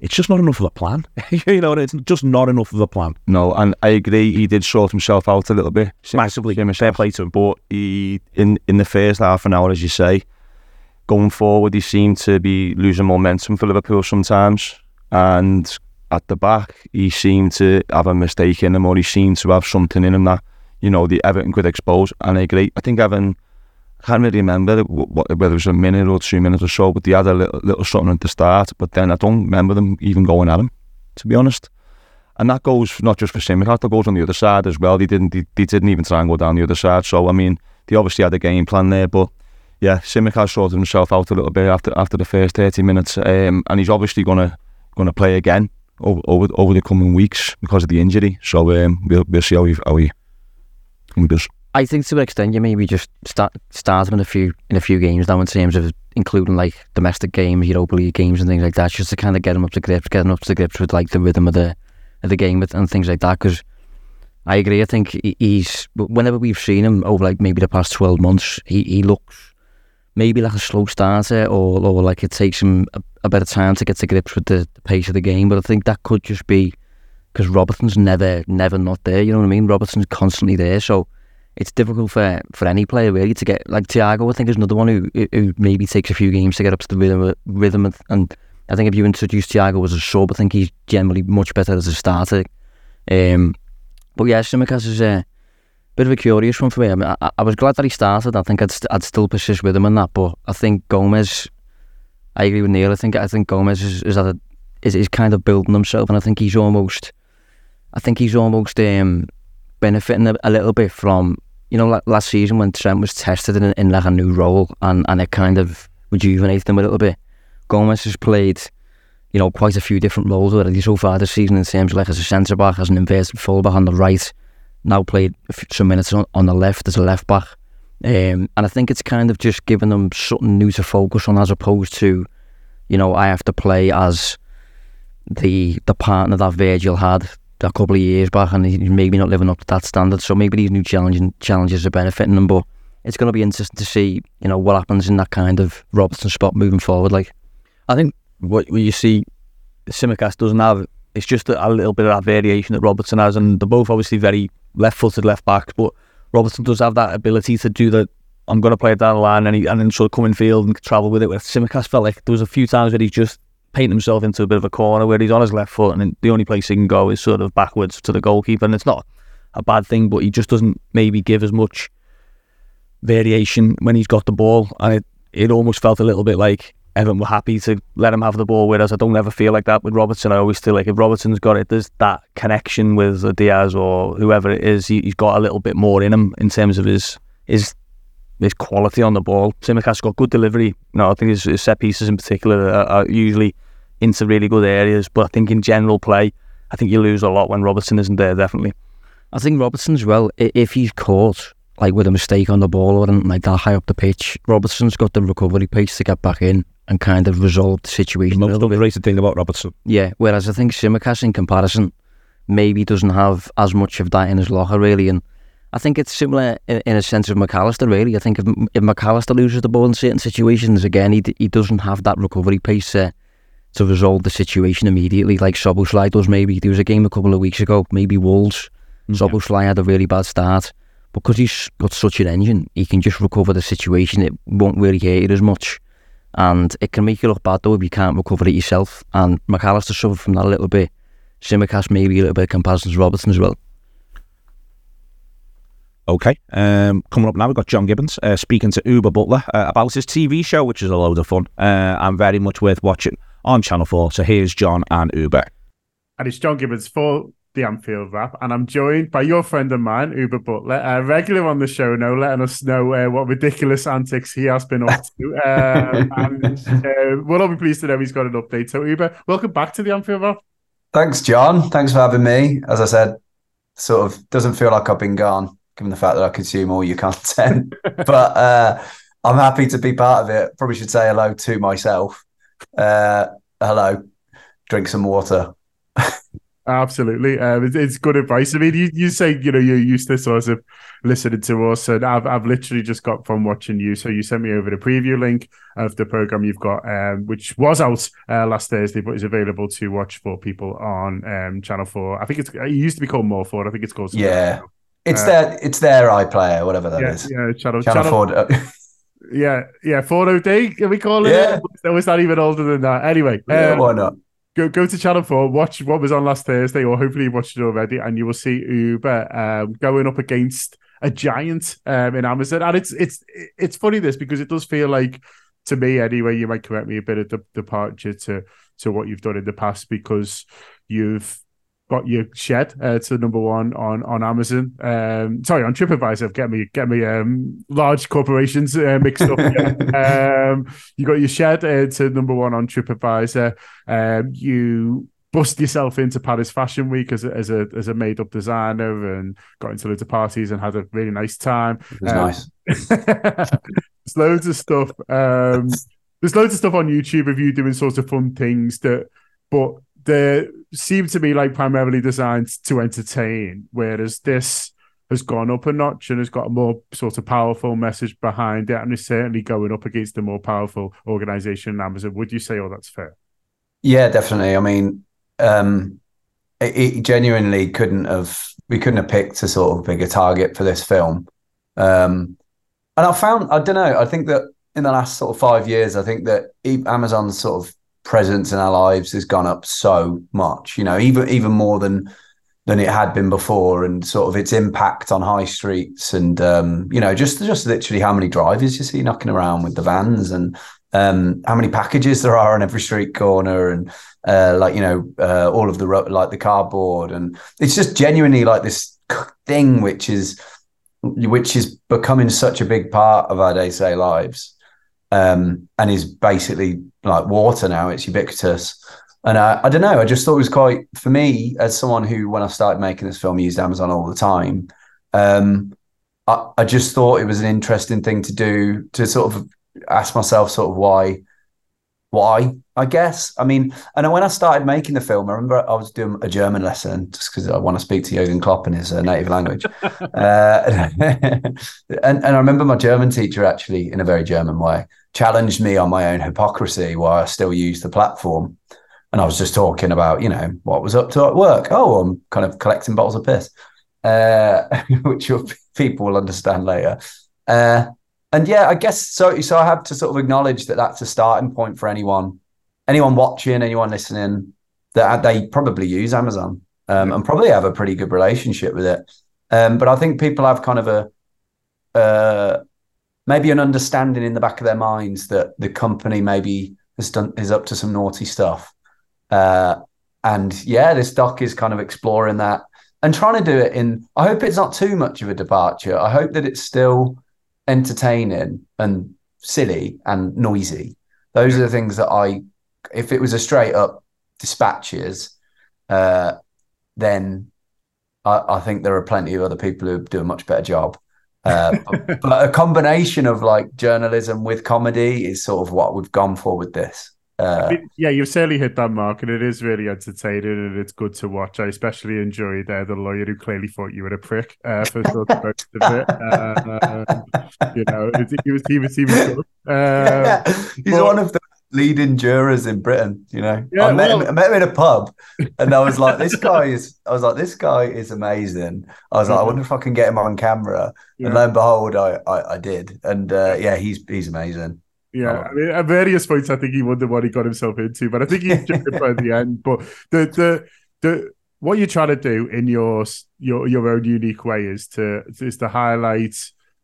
It's just not enough of a plan. (laughs) you know, it's just not enough of a plan. No, and I agree. He did sort himself out a little bit, massively. Fair play to him, but he in in the first half an hour, as you say, going forward, he seemed to be losing momentum for Liverpool sometimes. And at the back, he seemed to have a mistake in him, or he seemed to have something in him that, you know, the Everton could expose. And I agree. I think Everton, can't really remember whether it was a minute or two minutes or so, but they had a little, little something at the start. But then I don't remember them even going at him, to be honest. And that goes not just for Tsimikas, that goes on the other side as well. They didn't, they, they didn't even try and go down the other side. So I mean, they obviously had a game plan there, but yeah, Tsimikas sorted himself out a little bit after after the first thirty minutes, um, and he's obviously gonna gonna play again over, over over the coming weeks because of the injury. So um, we'll we'll see how he how he, how he does. I think to an extent you maybe just start start him in a few in a few games now in terms of including like domestic games, Europa League games and things like that, just to kind of get him up to grips, get up to grips with like the rhythm of the of the game and things like that. Because I agree, I think he's whenever we've seen him over like maybe the past twelve months, he he looks maybe like a slow starter or, or like it takes him a, a bit of time to get to grips with the, the, pace of the game. But I think that could just be because Robertson's never, never not there. You know what I mean? Robertson's constantly there. So it's difficult for, for any player really to get like Thiago. I think is another one who who maybe takes a few games to get up to the rhythm. Rhythm and I think if you introduce Thiago as a sub, I think he's generally much better as a starter. Um, but yeah, Tsimikas is a bit of a curious one for me. I, mean, I, I was glad that he started. I think I'd, st- I'd still persist with him in that, but I think Gomez. I agree with Neil. I think I think Gomez is is, a, is, is kind of building himself, and I think he's almost. I think he's almost um, benefiting a, a little bit from you know, last season when Trent was tested in, in like a new role and, and it kind of rejuvenated him a little bit. Gomez has played, you know, quite a few different roles already so far this season in terms of like as a centre back, as an inverted fullback on the right. Now played some minutes on, on the left as a left back. Um, and I think it's kind of just giving them something new to focus on as opposed to, you know, I have to play as the the partner that Virgil had a couple of years back and he's maybe not living up to that standard. So maybe these new challenging challenges are benefiting him, But it's going to be interesting to see, you know, what happens in that kind of Robertson spot moving forward. Like, I think what, you see, Tsimikas doesn't have. It's just a, little bit of that variation that Robertson has, and they're both obviously very left-footed left backs. But Robertson does have that ability to do that. I'm going to play it down the line and, he, and then sort of come in field and travel with it. Where Tsimikas felt like there was a few times where he just painting himself into a bit of a corner where he's on his left foot and the only place he can go is sort of backwards to the goalkeeper. And it's not a bad thing, but he just doesn't maybe give as much variation when he's got the ball. And it, it almost felt a little bit like Everton were happy to let him have the ball, whereas I don't ever feel like that with Robertson. I always feel like if Robertson's got it, there's that connection with Diaz or whoever it is. He, has got a little bit more in him in terms of his his his quality on the ball. Tsimikas got good delivery. No, I think his, his set pieces in particular are, are, usually into really good areas. But I think in general play, I think you lose a lot when Robertson isn't there. Definitely. I think Robertson's well. If he's caught like with a mistake on the ball or anything like that high up the pitch, Robertson's got the recovery pace to get back in and kind of resolve the situation. The most underrated thing about Robertson. Yeah. Whereas I think Tsimikas, in comparison, maybe doesn't have as much of that in his locker really, and I think it's similar in, in, a sense of Mac Allister really. I think if, if Mac Allister loses the ball in certain situations, again, he, he doesn't have that recovery pace uh, to resolve the situation immediately, like Szoboszlai does maybe. There was a game a couple of weeks ago, maybe Wolves. Mm, yeah. Szoboszlai had a really bad start. Because he's got such an engine, he can just recover the situation. It won't really hurt it as much. And it can make you look bad, though, if you can't recover it yourself. And Mac Allister suffered from that a little bit. Tsimikas maybe a little bit of comparison to Robertson as well. Okay. Um, coming up now, we've got John Gibbons uh, speaking to Oobah Butler uh, about his TV show, which is a load of fun uh, and very much worth watching on Channel 4. So here's John and Oobah. And it's John Gibbons for the Anfield Wrap, and I'm joined by your friend of mine, Oobah Butler, a regular on the show now, letting us know uh, what ridiculous antics he has been up to. Uh, (laughs) and uh, we'll all be pleased to know he's got an update. So, Oobah, welcome back to the Anfield Wrap. Thanks, John. Thanks for having me. As I said, sort of doesn't feel like I've been gone given the fact that I consume all your (laughs) content. but uh, I'm happy to be part of it. Probably should say hello to myself. Uh, hello, drink some water. Absolutely, um, it's, it's, good advice. I mean, you, you say you know you're used to sort of listening to us, and I've I've literally just got from watching you. So you sent me over the preview link of the program you've got, um, which was out uh, last Thursday, but is available to watch for people on um, Channel Four. I think it's it used to be called More Four. I think it's called yeah. It's uh, their it's their iPlayer, whatever that yeah, is. yeah, Channel, Channel, Channel Ford. Yeah, yeah, Ford OD, can we call it? Yeah. That was not even older than that. Anyway, yeah, um, why not? Go go to Channel Four, watch what was on last Thursday, or hopefully you've watched it already, and you will see Oobah um, going up against a giant um, in Amazon. And it's it's it's funny this because it does feel like to me anyway. You might correct me a bit of the departure to to what you've done in the past because you've got your shed uh, to number one on on Amazon. Um, sorry, on TripAdvisor. Get me get me um, large corporations uh, mixed up. (laughs) um, you got your shed uh, to number one on TripAdvisor. Um, you bust yourself into Paris Fashion Week as a, as a as a made up designer and got into loads of parties and had a really nice time. It was um, nice. (laughs) there's loads of stuff. Um, there's loads of stuff on YouTube of you doing sorts of fun things that, but they seem to be like primarily designed to entertain, whereas this has gone up a notch and has got a more sort of powerful message behind it, and is certainly going up against a more powerful organization Amazon. Would you say, oh, that's fair? Yeah, definitely. I mean, um, it, it, genuinely couldn't have we couldn't have picked a sort of bigger target for this film. Um, and I found I don't know. I think that in the last sort of five years, I think that Amazon's sort of presence in our lives has gone up so much. You know, even even more than than it had been before, and sort of its impact on high streets, and um, you know, just just literally how many drivers you see knocking around with the vans, and um, how many packages there are on every street corner, and uh, like you know, uh, all of the like the cardboard, and it's just genuinely like this thing which is which is becoming such a big part of our day to day lives, um, and is basically like water now. It's ubiquitous. And I, I don't know. I just thought it was quite for me as someone who, when I started making this film, used Amazon all the time. Um, I, I just thought it was an interesting thing to do to sort of ask myself, sort of why, why I guess. I mean, and when I started making the film, I remember I was doing a German lesson just because I want to speak to Jurgen Klopp in his uh, native language. (laughs) uh, (laughs) and, and I remember my German teacher actually, in a very German way, challenged me on my own hypocrisy while I still used the platform. And I was just talking about, you know, what was up to at work. Oh, I'm kind of collecting bottles of piss, uh, (laughs) which people will understand later. Uh, and yeah, I guess so. So I have to sort of acknowledge that that's a starting point for anyone anyone watching, anyone listening, that they probably use Amazon um, and probably have a pretty good relationship with it. Um, but I think people have kind of a uh, maybe an understanding in the back of their minds that the company maybe has done is up to some naughty stuff. Uh, and yeah, this doc is kind of exploring that and trying to do it in. I hope it's not too much of a departure. I hope that it's still entertaining and silly and noisy. Those are the things that I if it was a straight up dispatches, uh, then I, I, think there are plenty of other people who do a much better job. Uh, (laughs) but, but, a combination of like journalism with comedy is sort of what we've gone for with this. Uh, I mean, yeah, you've certainly hit that mark, and it is really entertaining and it's good to watch. I especially enjoyed uh, the lawyer who clearly thought you were a prick uh, for sort of most of it. Uh, you know, he was he was he was good. yeah, he's but, one of the leading jurors in Britain. You know, yeah, I, met well, him, I met him in a pub, and I was like, "This guy is." I was like, "This guy is amazing." I was like, "I wonder if I can get him on camera." Yeah. And lo and behold, I I, I did, and uh, yeah, he's he's amazing. Yeah, oh. I mean, at various points, I think he wondered what he got himself into, but I think he jumped it by the end. But the the the what you're trying to do in your your your own unique way is to is to highlight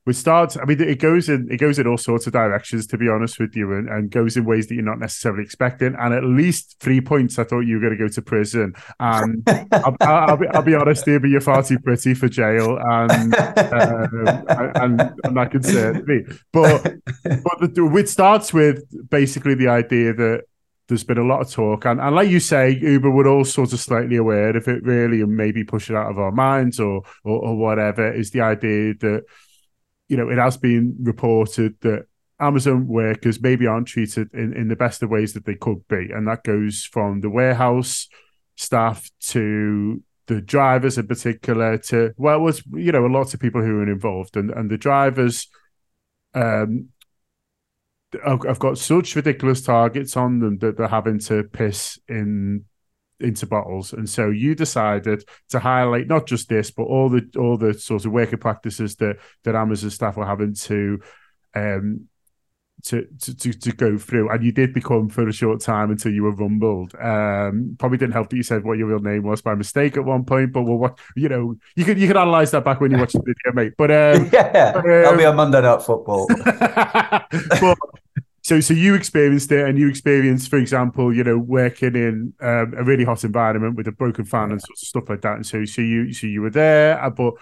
we start i mean it goes in it goes in all sorts of directions to be honest with you and, and goes in ways that you're not necessarily expecting and at least three points i thought you were going to go to prison and (laughs) I'll, I'll, be, I'll be honest here but you're far too pretty for jail and um, and, and that can certainly but but the, it starts with basically the idea that there's been a lot of talk, and, and like you say, Oobah would all sort of slightly aware of it, really, and maybe push it out of our minds or, or, or whatever. Is the idea that you know, it has been reported that Amazon workers maybe aren't treated in, in the best of ways that they could be. And that goes from the warehouse staff to the drivers in particular to, well, it was, you know, a lot of people who were involved. And, and the drivers um, I've got such ridiculous targets on them that they're having to piss in into bottles. And so you decided to highlight not just this, but all the all the sorts of working practices that that Amazon staff were having to um to, to, to, go through. And you did become for a short time until you were rumbled. Um, probably didn't help that you said what your real name was by mistake at one point, but well, what you know, you could you could analyze that back when you watched the video, mate. But um, (laughs) yeah, um, that'll be a Monday Night Football. (laughs) but so so you experienced it and you experienced for example you know working in um, a really hot environment with a broken fan and sort of stuff like that. And so so you so you were there uh, but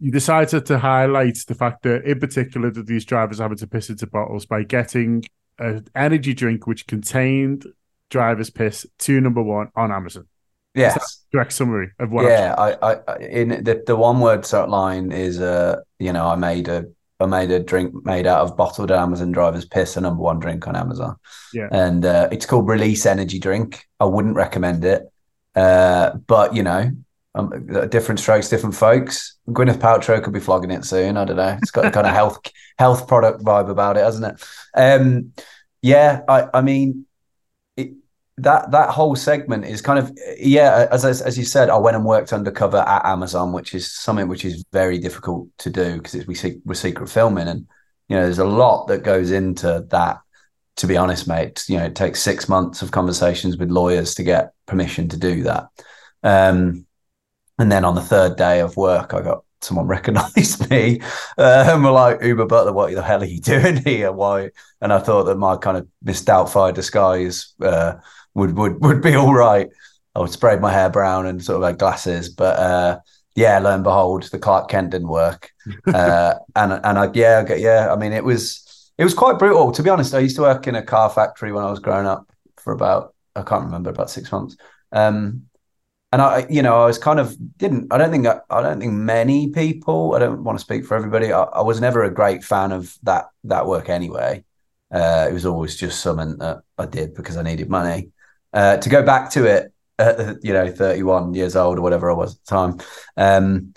you decided to highlight the fact that in particular that these drivers having to piss into bottles by getting an energy drink which contained driver's piss to number one on amazon. Yes. direct summary of what yeah I, I in the, the one word line is uh you know i made a I made a drink made out of bottled Amazon driver's piss, a number one drink on Amazon. Yeah. And uh, it's called Release Energy Drink. I wouldn't recommend it. Uh, but, you know, um, different strokes, different folks. Gwyneth Paltrow could be flogging it soon. I don't know. It's got a kind of (laughs) health health product vibe about it, hasn't it? Um, yeah, I, I mean, that that whole segment is kind of yeah as as you said i went and worked undercover at amazon which is something which is very difficult to do because we see we're secret filming and you know there's a lot that goes into that to be honest mate. You know it takes six months of conversations with lawyers to get permission to do that. Um, and then on the third day of work i got someone (laughs) recognized me uh, and were like Oobah Butler what the hell are you (laughs) doing here? Why? And i thought that my kind of Miss Doubtfire disguise uh, would would would be all right. I would spray my hair brown and sort of like glasses, but uh, yeah, lo and behold, the Clark Kent didn't work. (laughs) uh, and and I yeah yeah, I mean it was it was quite brutal to be honest. I used to work in a car factory when I was growing up for about I can't remember about six months. Um, and I, you know, I was kind of didn't. I don't think I, I don't think many people. I don't want to speak for everybody. I, I was never a great fan of that that work anyway. Uh, it was always just something that I did because I needed money. Uh, to go back to it, uh, you know, 31 years old or whatever I was at the time. Um,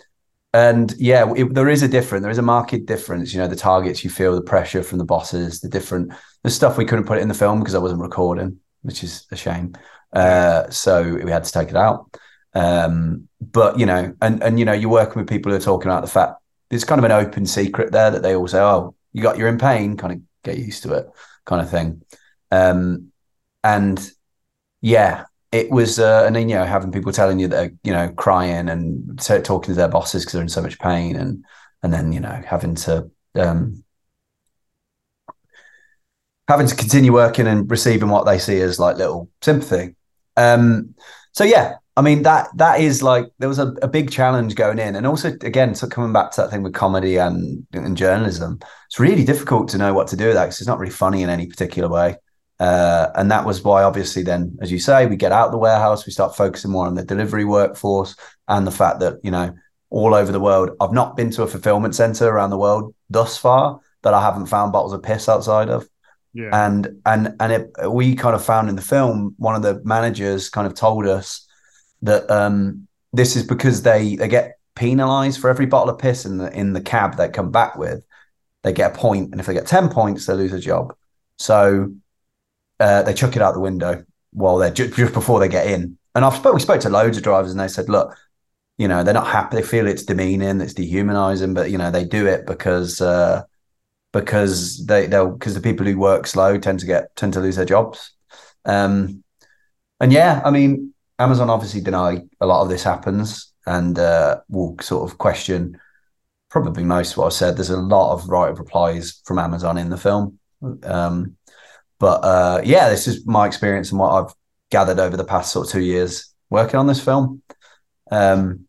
and yeah, it, there is a difference. There is a marked difference. You know, the targets you feel, the pressure from the bosses, the different, the stuff we couldn't put it in the film because I wasn't recording, which is a shame. Uh, so we had to take it out. Um, but you know, and and you know, you're working with people who are talking about the fact there's kind of an open secret there that they all say, "Oh, you got you're in pain," kind of get used to it, kind of thing. Um, and yeah, it was, uh, and then you know, having people telling you that you know crying and t- talking to their bosses because they're in so much pain, and and then you know having to um, having to continue working and receiving what they see as like little sympathy. Um, so yeah, I mean that that is like there was a, a big challenge going in, and also again, so coming back to that thing with comedy and, and journalism, it's really difficult to know what to do with that because it's not really funny in any particular way. Uh, and that was why, obviously, then, as you say, we get out of the warehouse, we start focusing more on the delivery workforce and the fact that, you know, all over the world, I've not been to a fulfillment center around the world thus far that I haven't found bottles of piss outside of. Yeah. And and and it, we kind of found in the film, one of the managers kind of told us that um, this is because they they get penalized for every bottle of piss in the in the cab they come back with. They get a point, and if they get ten points, they lose a job. So uh, they chuck it out the window while they're just, just before they get in. And I've spoke, we spoke to loads of drivers, and they said, look, you know, they're not happy. They feel it's demeaning, it's dehumanizing, but you know, they do it because uh, because they they'll because the people who work slow tend to get tend to lose their jobs. Um, and yeah, I mean, Amazon obviously deny a lot of this happens, and uh, will sort of question probably most of what I said. There's a lot of right of replies from Amazon in the film. Um, but uh, yeah, this is my experience and what I've gathered over the past sort of two years working on this film. Um,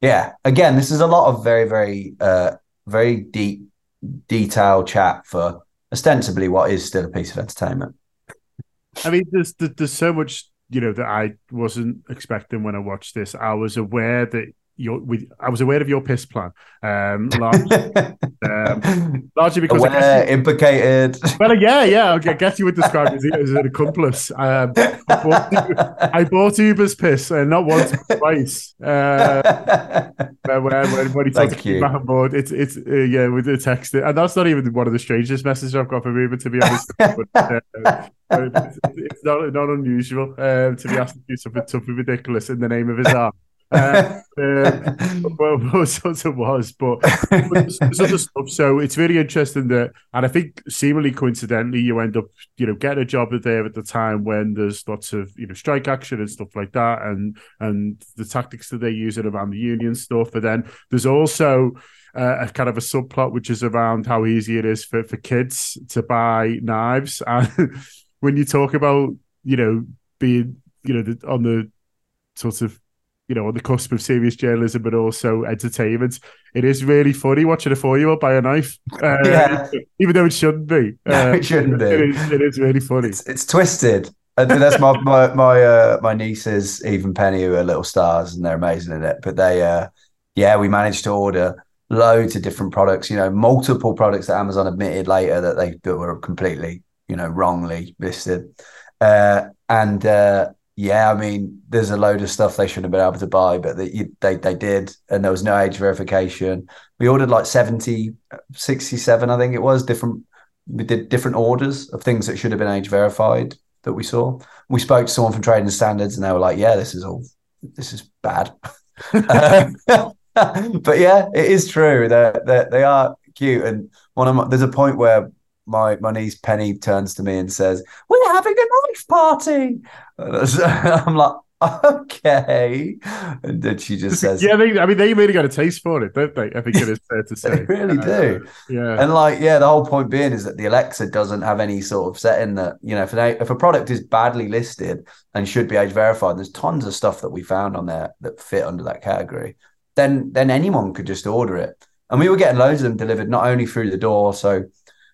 yeah, again, this is a lot of very, very, uh, very deep, detailed chat for ostensibly what is still a piece of entertainment. I mean, there's there's so much you know that I wasn't expecting when I watched this. I was aware that your with I was aware of your piss plan. Um, (laughs) largely, um, largely because aware, you, implicated. Well, yeah, yeah. I guess you would describe it as, as an accomplice. Um, I, bought, (laughs) I, bought, Oobah's piss, and uh, not once, but twice. Uh, when, when, when he back on board, it's it's uh, yeah with the text, and that's not even one of the strangest messages I've got from Oobah, to be honest. but, uh, (laughs) it's, it's, not not unusual um, to be asked to do something something ridiculous in the name of his art uh, um, (laughs) well, well, (laughs) sort of was, but, but other stuff. So it's very interesting that, and I think seemingly coincidentally, you end up, you know, getting a job there at the time when there's lots of, you know, strike action and stuff like that, and and the tactics that they're using around the union stuff. And then there's also uh, a kind of a subplot which is around how easy it is for for kids to buy knives, (laughs) and when you talk about, you know, being, you know, the, on the sort of you know, on the cusp of serious journalism, but also entertainment. It is really funny watching a four-year-old buy a knife, (laughs) uh, yeah. even though it shouldn't be. No, it shouldn't be. It is, it is really funny. It's, it's twisted. And that's my my my uh, my nieces, even Penny, who are little stars, and they're amazing in it. But they, uh, yeah, we managed to order loads of different products. You know, multiple products that Amazon admitted later that they were completely, you know, wrongly listed. Uh, and uh, yeah, I mean, there's a load of stuff they shouldn't have been able to buy, but they, they, they did. And there was no age verification. We ordered like 70, 67, I think it was, different. We did different orders of things that should have been age verified that we saw. We spoke to someone from Trading Standards and they were like, yeah, this is all, this is bad. (laughs) (laughs) but yeah, it is true. They're, they're, they are cute. And one of my, there's a point where my my niece Penny turns to me and says, "We're having a knife party." (laughs) I'm like, okay, and then she just says, "Yeah, they, I mean, they really got a taste for it, don't they?" I think it is fair to (laughs) say. they really do. Uh, yeah, and like, yeah, the whole point being is that the Alexa doesn't have any sort of setting that you know if they, if a product is badly listed and should be age verified, there's tons of stuff that we found on there that fit under that category. then then anyone could just order it. And we were getting loads of them delivered not only through the door, so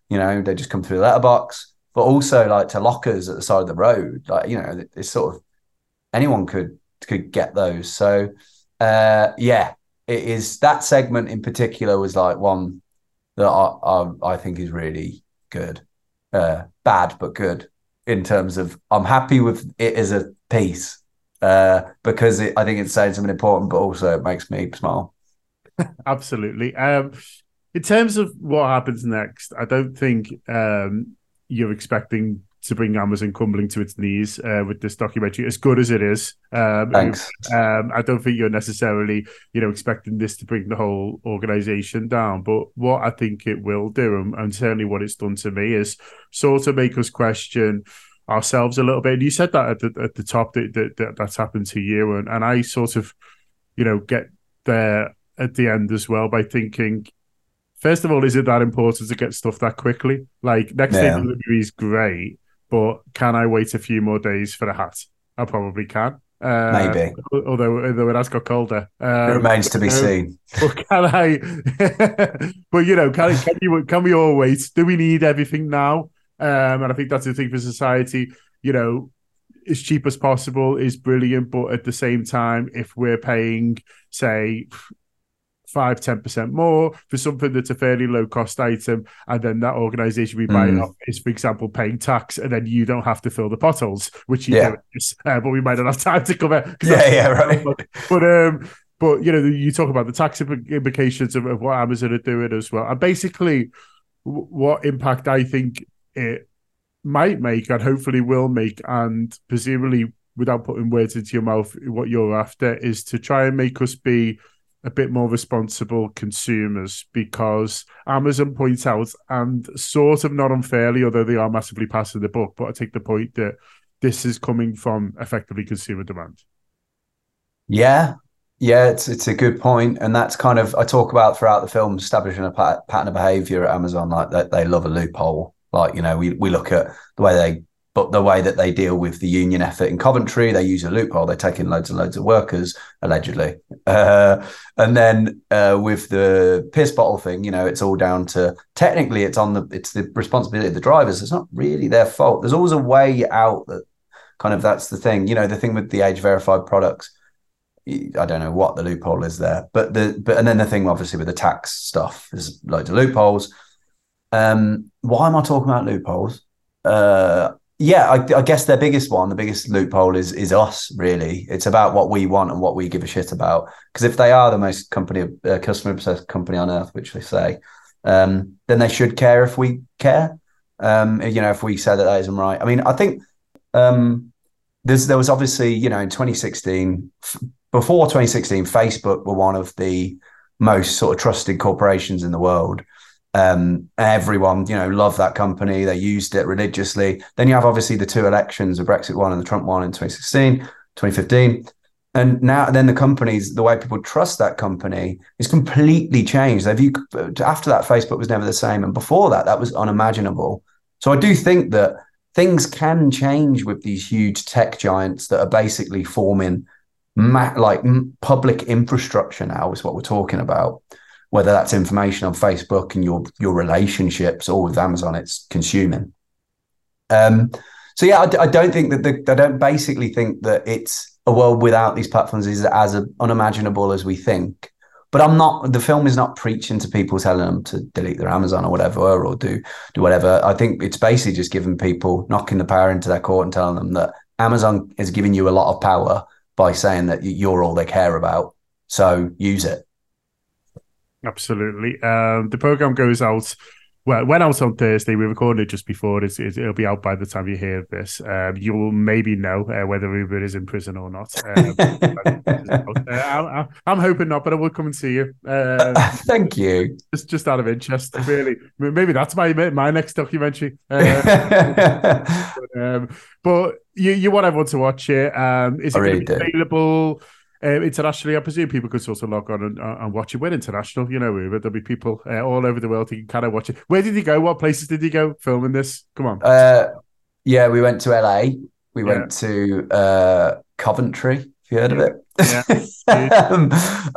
you know they just come through the letterbox, but also like to lockers at the side of the road. Like you know, it's sort of anyone could could get those. So uh, yeah, it is that segment in particular was like one that I I, I think is really good, uh, bad but good in terms of I'm happy with it as a piece uh, because it, I think it's saying something important, but also it makes me smile. (laughs) Absolutely. Um, in terms of what happens next, I don't think um, you're expecting to bring Amazon crumbling to its knees uh, with this documentary, as good as it is. Um, Thanks. Um, I don't think you're necessarily, you know, expecting this to bring the whole organization down. But what I think it will do, and, and certainly what it's done to me, is sort of make us question ourselves a little bit. And you said that at the, at the top that, that, that that's happened to you, and and I sort of, you know, get there at the end as well by thinking. First of all, is it that important to get stuff that quickly? Like next day Yeah. delivery is great, but can I wait a few more days for a hat? I probably can. Uh, Maybe. although although it has got colder. Um, it remains to be um, seen. (laughs) but can I? (laughs) but you know, can can you can we all wait? Do we need everything now? Um, and I think that's the thing for society. You know, as cheap as possible is brilliant, but at the same time, if we're paying, say, five ten percent more for something that's a fairly low cost item, and then that organization we buy Mm. off is, for example, paying tax, and then you don't have to fill the potholes, which you Yeah. do, uh, but we might not have time to cover. Yeah, yeah, right. But, but um, but you know, you talk about the tax implications of, of what Amazon are doing as well, and basically w- what impact I think it might make and hopefully will make, and presumably without putting words into your mouth, what you're after is to try and make us be a bit more responsible consumers because Amazon points out, and sort of not unfairly, although they are massively passing the book, but I take the point that this is coming from effectively consumer demand. Yeah, yeah, it's it's a good point, and that's kind of I talk about throughout the film establishing a pat- pattern of behavior at Amazon. Like that, they love a loophole. Like you know, we we look at the way they, but the way that they deal with the union effort in Coventry, they use a loophole. They take in loads and loads of workers allegedly, (laughs) uh, and then uh, with the piss bottle thing, you know, it's all down to technically it's on the it's the responsibility of the drivers. It's not really their fault. There's always a way out that kind of that's the thing. You know, the thing with the age verified products. I don't know what the loophole is there, but the but and then the thing obviously with the tax stuff there's loads of loopholes. Um, why am I talking about loopholes? Uh, yeah, I, I guess their biggest one, the biggest loophole is is us. Really, it's about what we want and what we give a shit about. Because if they are the most company uh, customer obsessed company on earth, which they say, um, then they should care if we care. Um, you know, if we say that that isn't right. I mean, I think um, there was obviously you know in 2016 f- before 2016 facebook were one of the most sort of trusted corporations in the world um everyone you know loved that company. They used it religiously. Then you have obviously the two elections the brexit one and the trump one in 2016 2015 and now then the companies the way people trust that company is completely changed. View after that facebook was never the same. And before that that was unimaginable. So i do think that things can change with these huge tech giants that are basically forming ma- like public infrastructure now is what we're talking about whether that's information on facebook and your your relationships or with amazon it's consuming. Um so yeah I don't think that the, i don't basically think that it's a world without these platforms is as unimaginable as we think. But i'm not the film is not preaching to people telling them to delete their amazon or whatever or do do whatever. I think it's basically just giving people knocking the power into their court and telling them that amazon is giving you a lot of power by saying that you're all they care about. So use it Absolutely. Um, the program goes out. Well, went out on Thursday. We recorded it just before. It's, it'll be out by the time you hear this. Um, you will maybe know uh, whether Oobah is in prison or not. Um, (laughs) uh, I'm, I'm hoping not, but I will come and see you. Uh, (laughs) Thank you. Just, just out of interest, really. Maybe that's my my next documentary. Uh, (laughs) but, um, but you, you want everyone to watch it. Um, is it I really be do. Uh, internationally, I presume people could sort of log on and, uh, and watch it. We're international, you know, Oobah. There'll be people uh, all over the world who can kind of watch it. Where did you go? What places did you go filming this? Come on. Uh, yeah, we went to LA. We Yeah. went to uh, Coventry. Have you heard of it? Yeah. (laughs) um,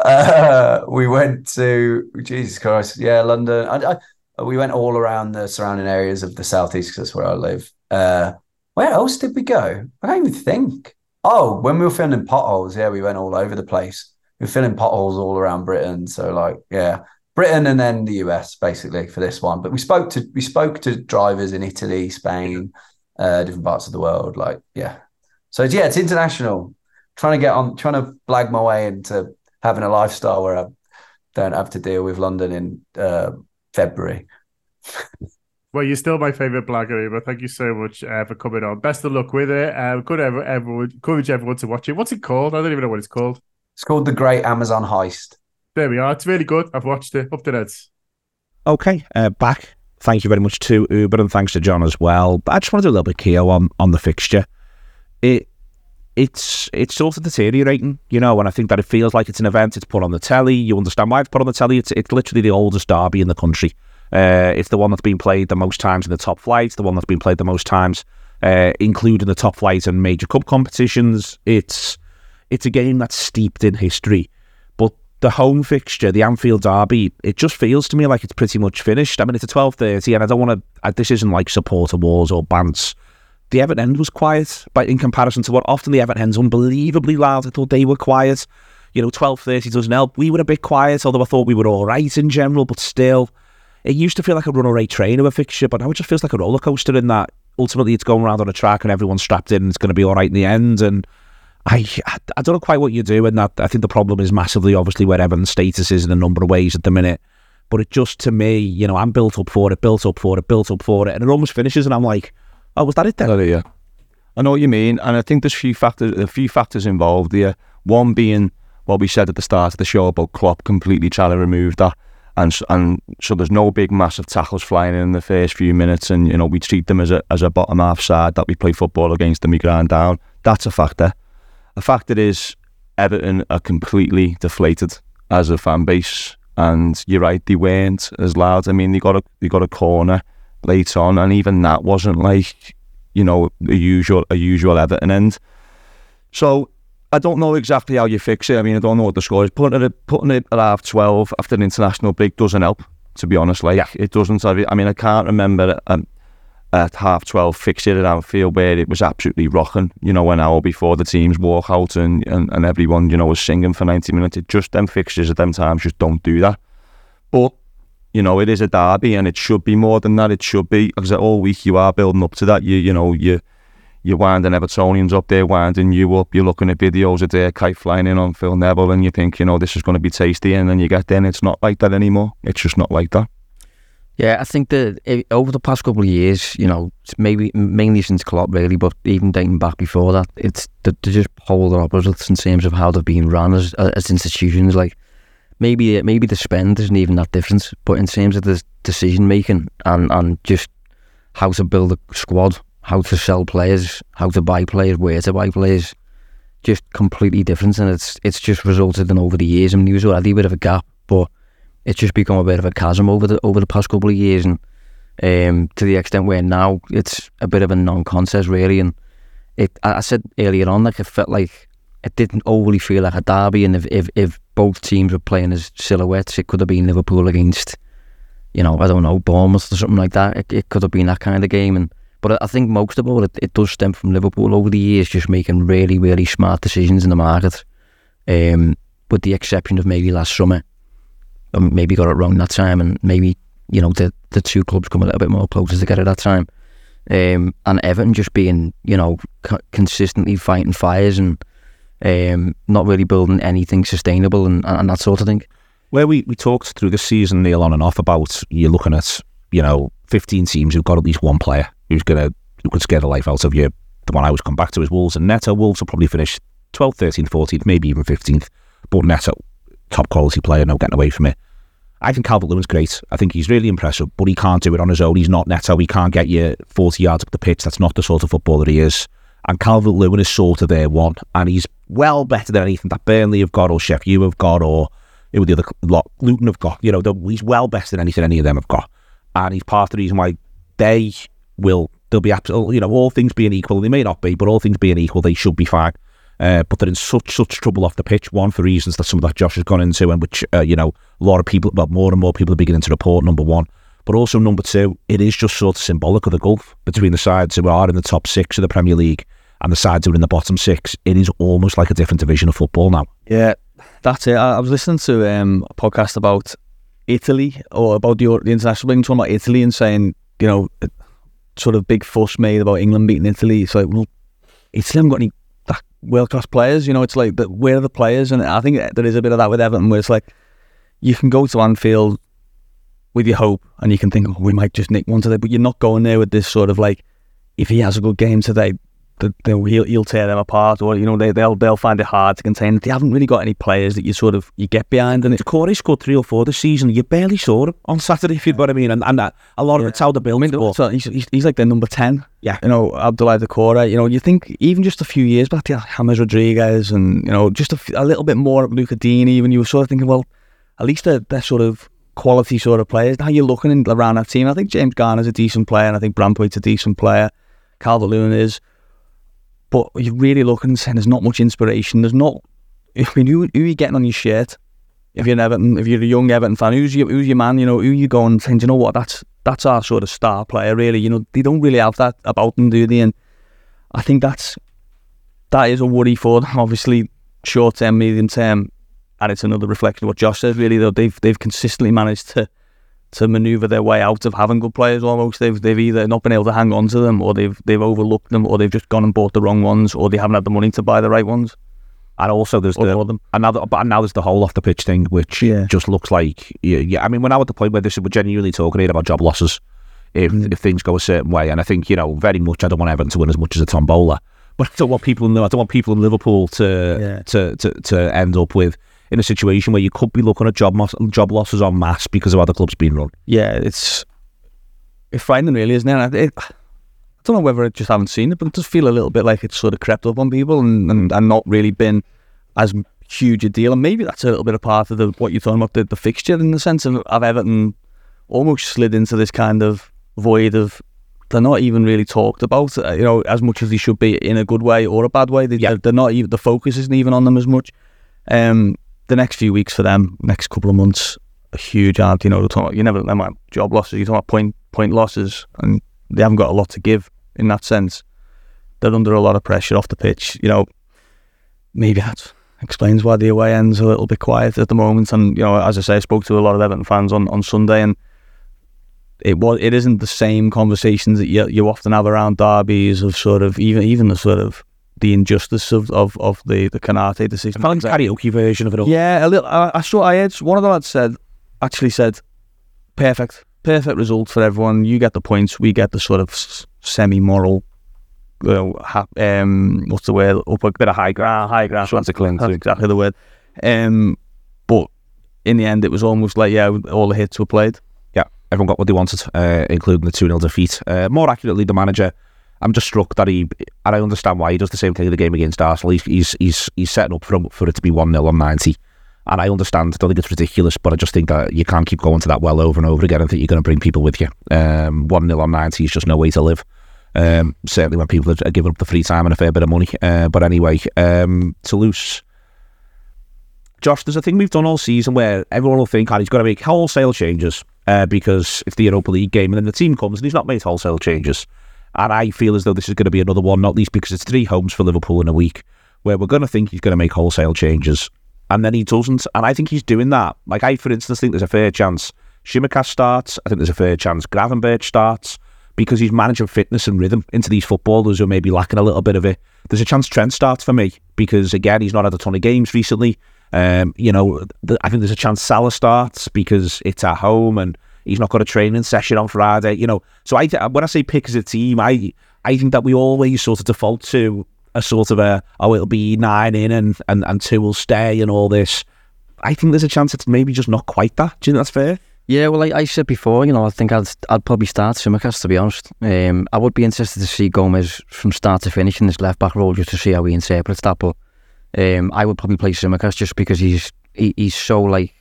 uh, we went to Jesus Christ, yeah, London. I, I, we went all around the surrounding areas of the southeast because that's where I live. Uh, where else did we go? I can't even think. Oh, when we were filming potholes, yeah, we went all over the place. We were filling potholes all around Britain. So, like, yeah, Britain and then the US basically for this one. But we spoke to we spoke to drivers in Italy, Spain, uh, different parts of the world. Like, yeah. So yeah, it's international. Trying to get on, trying to blag my way into having a lifestyle where I don't have to deal with London in uh, February. (laughs) Well, you're still my favorite blagger, but thank you so much uh, for coming on. Best of luck with it. Uh, good ever, everyone, encourage everyone to watch it. What's it called? I don't even know what it's called. It's called The Great Amazon Heist. There we are. It's really good. I've watched it. Up to Neds. Okay, uh, back. Thank you very much to Oobah and thanks to John as well. But I just want to do a little bit Keo on on the fixture. It it's it's sort of deteriorating, you know, and I think that it feels like it's an event. It's put on the telly. You understand why it's put on the telly. It's it's literally the oldest derby in the country. Uh, it's the one that's been played the most times in the top flights, the one that's been played the most times, uh, including the top flights and major cup competitions. It's it's a game that's steeped in history, but the home fixture, the Anfield Derby, it just feels to me like it's pretty much finished. I mean, it's a twelve thirty, and I don't want to. This isn't like supporter wars or bants. The Everton end was quiet, but in comparison to what often the Everton end's unbelievably loud. I thought they were quiet. You know, twelve thirty doesn't help. We were a bit quiet, although I thought we were all right in general, but still it used to feel like a runaway train of a fixture, but now it just feels like a roller coaster in that ultimately it's going around on a track and everyone's strapped in and it's going to be all right in the end. And I I don't know quite what you do, and that I think the problem is massively obviously where Evan's status is in a number of ways at the minute. But it just to me, you know, I'm built up for it, built up for it, built up for it, and it almost finishes, and I'm like, oh, was that it then? yeah. I know what you mean, and I think there's a few factors, a few factors involved here. One being what we said at the start of the show about Klopp completely trying to remove that and and so there's no big massive tackles flying in, in the first few minutes, and you know we treat them as a as a bottom half side that we play football against and we grind down. That's a factor. A factor is Everton are completely deflated as a fan base, and you're right, they weren't as loud. I mean, they got a they got a corner late on, and even that wasn't like you know a usual a usual Everton end. So I don't know exactly how you fix it. I mean, I don't know what the score is. Putting it, putting it at half 12 after an international break doesn't help, to be honest. Like, yeah. it doesn't. I mean, I can't remember um, at half 12 fixing it at Anfield where it was absolutely rocking, you know, an hour before the teams walk out and, and, and everyone, you know, was singing for 90 minutes. It just, them fixtures at them times just don't do that. But, you know, it is a derby and it should be more than that. It should be, because all week you are building up to that. You, you know, you you're winding Evertonians up there, winding you up. You're looking at videos of their kite flying in on Phil Neville, and you think, you know, this is going to be tasty. And then you get and it's not like that anymore. It's just not like that. Yeah, I think that over the past couple of years, you know, maybe mainly since Klopp, really, but even dating back before that, it's they're just polar opposites in terms of how they've been run as as institutions. Like maybe maybe the spend isn't even that different, but in terms of the decision making and and just how to build a squad how to sell players, how to buy players, where to buy players, just completely different. And it's it's just resulted in over the years. I mean, there was already a bit of a gap, but it's just become a bit of a chasm over the over the past couple of years, and um, to the extent where now it's a bit of a non-contest really. And it, I said earlier on, like it felt like it didn't overly feel like a derby, and if if, if both teams were playing as silhouettes, it could have been Liverpool against, you know, I don't know, Bournemouth or something like that. It, it could have been that kind of game, and but I think most of all, it, it does stem from Liverpool over the years, just making really, really smart decisions in the market. Um, with the exception of maybe last summer, um, maybe got it wrong that time, and maybe you know the the two clubs come a little bit more closer together that time. Um, and Everton just being you know co- consistently fighting fires and um, not really building anything sustainable and, and that sort of thing. Where we, we talked through the season, Neil, on and off about you're looking at you know 15 teams who've got at least one player who's going to who could scare the life out of you. The one I was come back to is Wolves and Neto. Wolves will probably finish 12th, 13th, 14th, maybe even 15th. But Neto, top quality player, no getting away from it. I think Calvert Lewin's great. I think he's really impressive, but he can't do it on his own. He's not Neto. He can't get you 40 yards up the pitch. That's not the sort of footballer he is. And Calvert Lewin is sort of their one. And he's well better than anything that Burnley have got or Sheffield have got or who the other lot, Luton have got. You know, he's well better than anything any of them have got. And he's part of the reason why they will they'll be absolutely, you know, all things being equal, they may not be, but all things being equal, they should be fine. Uh, but they're in such such trouble off the pitch. One for reasons that some of that Josh has gone into, and which uh, you know a lot of people, but more and more people are beginning to report. Number one, but also number two, it is just sort of symbolic of the gulf between the sides who are in the top six of the Premier League and the sides who are in the bottom six. It is almost like a different division of football now. Yeah, that's it. I, I was listening to um, a podcast about Italy or about the, the international league, talking about Italy and saying, you know, sort of big fuss made about England beating Italy. It's like, well, Italy haven't got any world class players. You know, it's like, but where are the players? And I think there is a bit of that with Everton, where it's like you can go to Anfield with your hope, and you can think, oh, we might just nick one today, but you're not going there with this sort of like, if he has a good game today, that he'll, he'll tear them apart, or you know they, they'll they'll find it hard to contain. They haven't really got any players that you sort of you get behind. And it's Corey scored three or four this season. You barely saw him on Saturday, if you know what I mean. And, and that, a lot yeah. of it's how the build. I mean, so he's, he's, he's like their number ten. Yeah, you know Abdoulaye Doucouré. You know you think even just a few years back, yeah, James Rodriguez, and you know just a, a little bit more Lucas Digne. Even you were sort of thinking, well, at least they're, they're sort of quality sort of players. Now you're looking around that team. I think James Garner's a decent player, and I think Branthwaite's a decent player. Calvert Lewin is. But you're really looking and saying there's not much inspiration. There's not. I mean, who, who are you getting on your shirt? If you're an Everton, if you're a young Everton fan, who's your who's your man? You know, who you going and saying, you know what? That's that's our sort of star player. Really, you know, they don't really have that about them, do they? And I think that's that is a worry for them. Obviously, short term, medium term, and it's another reflection of what Josh says. Really, though, they've they've consistently managed to to manoeuvre their way out of having good players almost. They've they've either not been able to hang on to them or they've they've overlooked them or they've just gone and bought the wrong ones or they haven't had the money to buy the right ones. And also there's the them. and now, but now there's the whole off the pitch thing, which yeah. just looks like yeah, yeah. I mean, we're now at the point where this we're genuinely talking here about job losses if mm. if things go a certain way. And I think you know very much I don't want Everton to win as much as a tombola, (laughs) but I don't want people in I don't want people in Liverpool to yeah. to, to to end up with in a situation where you could be looking at job job losses en masse because of how the club's been run. Yeah, it's it's frightening, really, isn't it? it? I don't know whether I just haven't seen it, but it does feel a little bit like it's sort of crept up on people and, and, and not really been as huge a deal. And maybe that's a little bit of part of the, what you're talking about, the, the fixture in the sense of, of Everton almost slid into this kind of void of they're not even really talked about, uh, you know, as much as they should be in a good way or a bad way. They, yeah. they're, they're not even the focus isn't even on them as much. Um, the next few weeks for them, next couple of months, a huge hard. You know, about, you never them about job losses. You talk about point point losses, and they haven't got a lot to give in that sense. They're under a lot of pressure off the pitch. You know, maybe that explains why the away end's a little bit quiet at the moment. And you know, as I say, I spoke to a lot of Everton fans on, on Sunday, and it was it isn't the same conversations that you you often have around derbies of sort of even even the sort of the injustice of, of, of the the Konaté decision. Kind of karaoke version of it all. Yeah, a little. I, I saw. I had one of the lads said, actually said, perfect, perfect result for everyone. You get the points. We get the sort of semi-moral. Ha- um, what's the word? Up a bit of high ground. High ground. That's exactly the word. Um, but in the end, it was almost like yeah, all the hits were played. Yeah, everyone got what they wanted, uh, including the two 0 defeat. Uh, more accurately, the manager I'm just struck that he, and I understand why he does the same thing in the game against Arsenal. He's he's he's, he's setting up for for it to be one 0 on ninety, and I understand. I don't think it's ridiculous, but I just think that you can't keep going to that well over and over again and think you're going to bring people with you. Um, one 0 on ninety is just no way to live. Um, certainly when people are giving up the free time and a fair bit of money. Uh, but anyway, um, Toulouse. Josh, there's a thing we've done all season where everyone will think, oh, he's got to make wholesale changes uh, because it's the Europa League game, and then the team comes and he's not made wholesale changes. And I feel as though this is going to be another one, not least because it's three homes for Liverpool in a week, where we're going to think he's going to make wholesale changes. And then he doesn't. And I think he's doing that. Like, I, for instance, think there's a fair chance Tsimikas starts. I think there's a fair chance Gravenberch starts because he's managing fitness and rhythm into these footballers who may be lacking a little bit of it. There's a chance Trent starts for me because, again, he's not had a ton of games recently. Um, you know, th- I think there's a chance Salah starts because it's at home and He's not got a training session on Friday. You know, so I th- when I say pick as a team, I I think that we always sort of default to a sort of a oh it'll be nine in and and, and two will stay and all this. I think there's a chance it's maybe just not quite that. Do you think that's fair? Yeah, well, I, I said before, you know, I think I'd I'd probably start Tsimikas to be honest. Um, I would be interested to see Gomez from start to finish in this left back role just to see how he interprets that. But um, I would probably play Tsimikas just because he's he, he's so like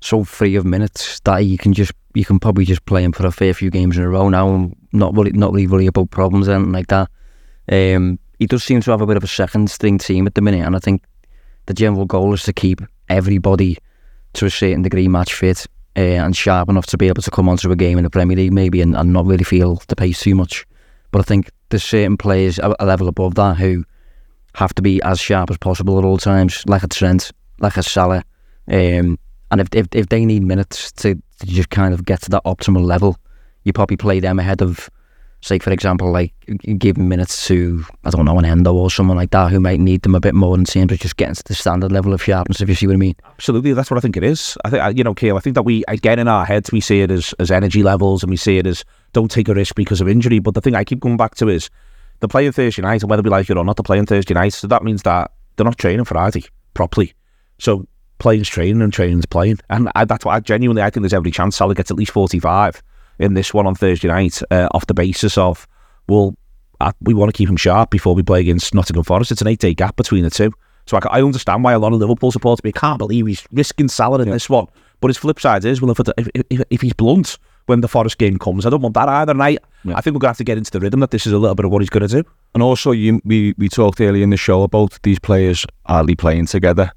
so free of minutes that you can just you can probably just play him for a fair few games in a row now and not really not really worry about problems and like that. Um, he does seem to have a bit of a second string team at the minute, and I think the general goal is to keep everybody to a certain degree match fit uh, and sharp enough to be able to come onto a game in the Premier League maybe and, and not really feel the pace too much. But I think there's certain players a, a level above that who have to be as sharp as possible at all times, like a Trent, like a Salah. Um, and if, if if they need minutes to, just kind of get to that optimal level, you probably play them ahead of, say, for example, like giving minutes to, I don't know, an Endo or someone like that who might need them a bit more than of just getting to the standard level of sharpness, if you see what I mean. Absolutely, that's what I think it is. I think, you know, Kale, I think that we, again, in our heads, we see it as, as energy levels and we see it as don't take a risk because of injury. But the thing I keep going back to is they're playing Thursday night, and whether we like it or not, they're playing Thursday night. So that means that they're not training Friday properly. So playing's training and training's playing. And I, that's why I genuinely I think there's every chance Salah gets at least 45 in this one on Thursday night uh, off the basis of, well, uh, we want to keep him sharp before we play against Nottingham Forest. It's an eight day gap between the two. So I, I understand why a lot of Liverpool supporters be, can't believe he's risking Salah in yeah. this one. But his flip side is, well, if, if, if, if he's blunt when the Forest game comes, I don't want that either. And I, yeah. I think we're going to have to get into the rhythm that this is a little bit of what he's going to do. And also, you, we, we talked earlier in the show about these players hardly playing together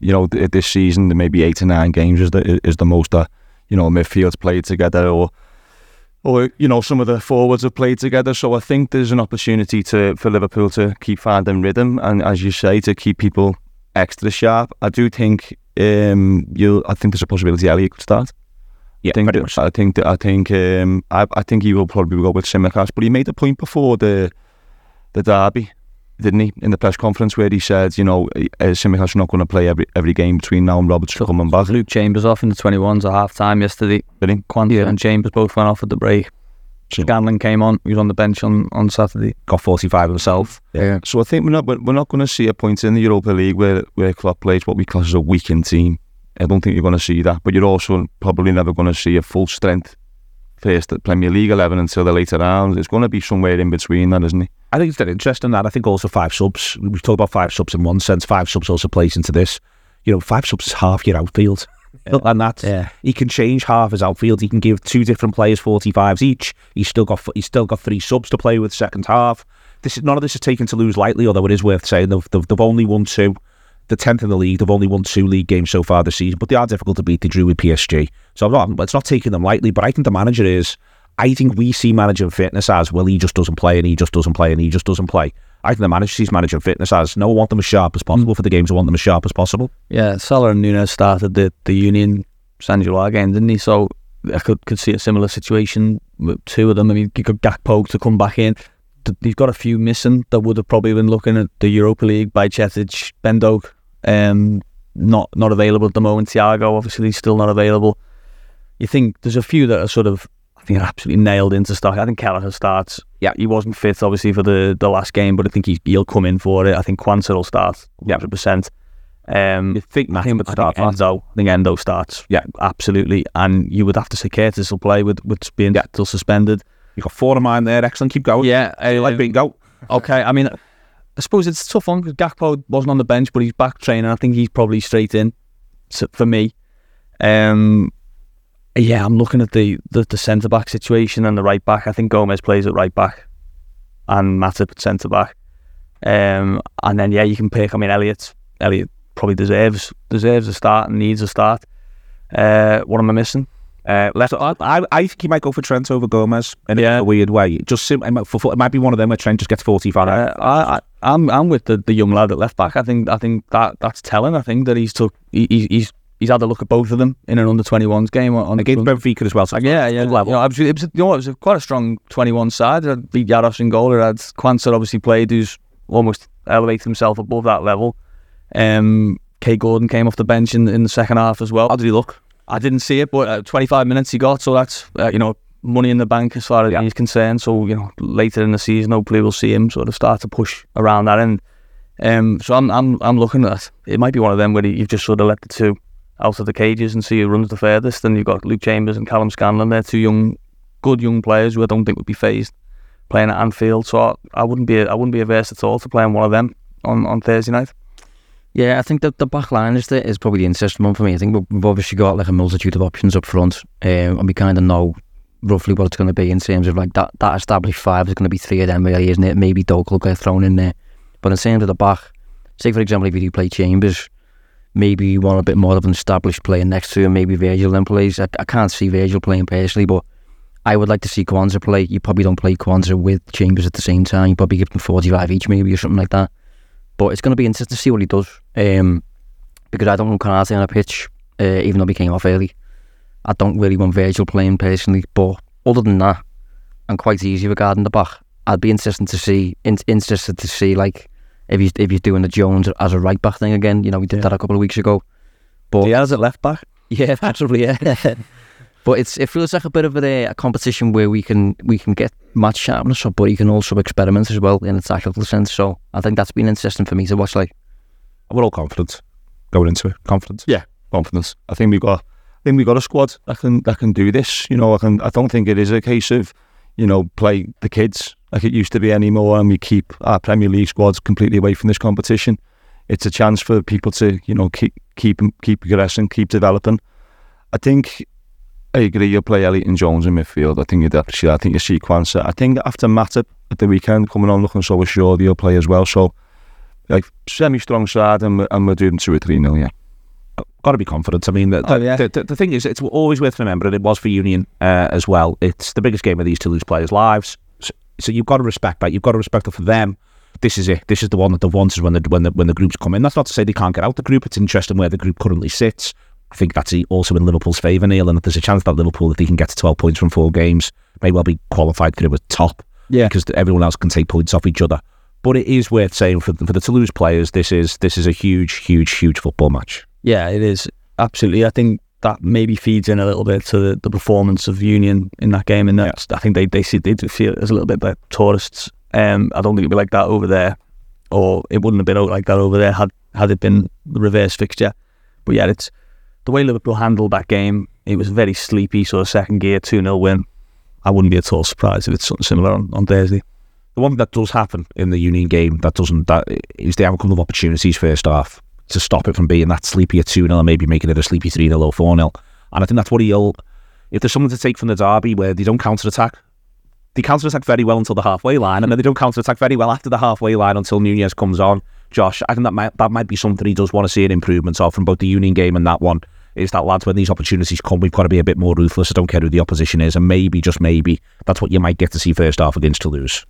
you know, this season, maybe eight to nine games is the is the most that you know midfields played together, or or you know some of the forwards have played together. So I think there's an opportunity to for Liverpool to keep finding rhythm, and as you say, to keep people extra sharp. I do think um, you. I think there's a possibility Elliott could start. Yeah, I think that, I think that, I think um, I, I think he will probably go with Tsimikas. But he made a point before the the derby didn't he, in the press conference where he said, you know, uh, Tsimikas not going to play every every game between now and Robertson, coming back. Luke Chambers off in the 21s at half time yesterday. Really? Quansah yeah. and Chambers both went off at the break. So, Scanlon came on. He was on the bench on, on Saturday. Got 45 himself. Yeah. yeah. So I think we're not we're not going to see a point in the Europa League where where Klopp plays what we class as a weakened team. I don't think you're going to see that. But you're also probably never going to see a full strength first at Premier League 11 until the later rounds. It's going to be somewhere in between that, isn't it? I think it's very interesting that. I think also five subs. We've talked about five subs in one sense. Five subs also plays into this. You know, five subs is half your outfield. (laughs) Yeah. And that yeah. he can change half his outfield. He can give two different players 45s each. He's still got he's still got three subs to play with second half. This is none of this is taken Toulouse lightly, although it is worth saying they've, they've, they've only won two the tenth in the league. They've only won two league games so far this season, but they are difficult to beat. They drew with PSG, so I'm not. It's not taking them lightly. But I think the manager is. I think we see managing fitness as well. He just doesn't play, and he just doesn't play, and he just doesn't play. I think the manager sees managing fitness as no, I want them as sharp as possible mm. for the games. I want them as sharp as possible. Yeah, Salah and Nunez started the the Union Saint-Gilloise game, didn't he? So I could could see a similar situation with two of them. I mean, you got Gakpo to come back in. You've got a few missing that would have probably been looking at the Europa League. Bajcetic, Bendog, um, not not available at the moment. Thiago obviously still not available. You think there's a few that are sort of I think are absolutely nailed into stock. I think Kelleher starts. Yeah, he wasn't fit obviously for the, the last game, but I think he, he'll come in for it. I think Quansah will start. Yeah, hundred percent. Um, you think would start? I think Endo, I think Endo starts. Yeah, absolutely. And you would have to say Curtis will play with with being yeah. still suspended. You've got four of mine there. Excellent. Keep going. Yeah, um, like being go. Okay, I mean, I suppose it's a tough one because Gakpo wasn't on the bench, but he's back training. I think he's probably straight in for me. Um, yeah, I'm looking at the, the, the centre back situation and the right back. I think Gomez plays at right back and Matip at centre back. Um, and then yeah, you can pick. I mean, Elliott. Elliott probably deserves deserves a start and needs a start. Uh, what am I missing? Uh, left, I, I think he might go for Trent over Gomez in yeah. a weird way. Just sim, for, it might be one of them where Trent just gets forty five. Uh, I, I, am I'm, I'm with the, the young lad at left back. I think I think that that's telling. I think that he's took he, he's he's had a look at both of them in an under 21s game on against Benfica as well. So yeah, yeah, level. You know, it was, you know, it was a, quite a strong 21 side. It beat Jaros in goal. It had Quansah obviously played, who's almost elevated himself above that level. Um, Kaide Gordon came off the bench in in the second half as well. How did he look? I didn't see it, but uh, 25 minutes he got, so that's uh, you know money in the bank as far as yeah. he's concerned. So you know later in the season, hopefully we'll see him sort of start to push around that end. Um, so I'm I'm I'm looking at it. Might be one of them where you've just sort of let the two out of the cages and see who runs the furthest. Then you've got Luke Chambers and Callum Scanlon. They're two young, good young players who I don't think would be phased playing at Anfield. So I, I wouldn't be I wouldn't be averse at all to playing one of them on, on Thursday night. Yeah, I think that the back line is, the, is probably the interesting one for me. I think we've obviously got like a multitude of options up front, um, and we kind of know roughly what it's going to be in terms of like that, that established five is going to be three of them really, isn't it? Maybe Doak will get thrown in there. But in terms of the back, say for example, if you do play Chambers, maybe you want a bit more of an established player next to him. Maybe Virgil then plays. I, I can't see Virgil playing personally, but I would like to see Quansah play. You probably don't play Quansah with Chambers at the same time. You probably give them 45 each, maybe, or something like that. But it's going to be interesting to see what he does. Um, because I don't want Konaté on a pitch, uh, even though he came off early. I don't really want Virgil playing personally. But other than that, I'm quite easy regarding the back. I'd be interested to see, in, interested to see, like, if he's if he's doing the Jones as a right back thing again. You know, we did yeah. that a couple of weeks ago. But he has a left back. (laughs) Yeah, possibly. Yeah. (laughs) but it's it feels like a bit of a, a, competition where we can we can get match sharpness, but you can also experiment as well in a tactical sense. So I think that's been interesting for me to watch. Like we're all confident going into it. Confidence. Yeah, confidence. I think we've got. I think we've got a squad that can that can do this. You know, I can. I don't think it is a case of you know play the kids like it used to be anymore, and we keep our Premier League squads completely away from this competition. It's a chance for people to, you know, keep keep keep progressing, keep developing. I think I agree. You'll play Elliot and Jones in midfield. I think you'd actually. I think you see Quansah. I think after Matip at the weekend coming on looking so assured, he'll play as well. So, like semi strong side, and we're, and we're doing two or three nil. Yeah got to be confident. I mean, the, oh, yeah. the, the, the, thing is, it's always worth remembering it was for Union uh, as well. It's the biggest game of these Toulouse players' lives. So you've got to respect that. You've got to respect it for them. This is it. This is the one that they've wanted when the when the when the groups come in. That's not to say they can't get out the group. It's interesting where the group currently sits. I think that's also in Liverpool's favour, Neil, and there's a chance that Liverpool, if they can get to 12 points from four games, may well be qualified through a top. Yeah. Because everyone else can take points off each other. But it is worth saying for for the Toulouse players, this is this is a huge, huge, huge football match. Yeah, it is absolutely. I think that maybe feeds in a little bit to the, the performance of Union in that game. And that's, I think they they see they do feel it as a little bit like tourists. Um, I don't think it'd be like that over there, or it wouldn't have been like that over there had had it been the reverse fixture. But yeah, it's the way Liverpool handled that game. It was very sleepy, sort of second gear, two 0 win. I wouldn't be at all surprised if it's something similar on, on Thursday. The one that does happen in the Union game that doesn't that is the outcome of opportunities first half to stop it from being that sleepy at 2 0 and maybe making it a sleepy 3 0 or 4 0. And I think that's what he'll. If there's something to take from the derby where they don't counter attack, they counter attack very well until the halfway line, and then they don't counter attack very well after the halfway line until Nunez comes on. Josh, I think that might that might be something he does want to see an improvement of from both the Union game and that one. Is that lads, when these opportunities come, we've got to be a bit more ruthless. I don't care who the opposition is, and maybe just maybe that's what you might get to see first half against Toulouse.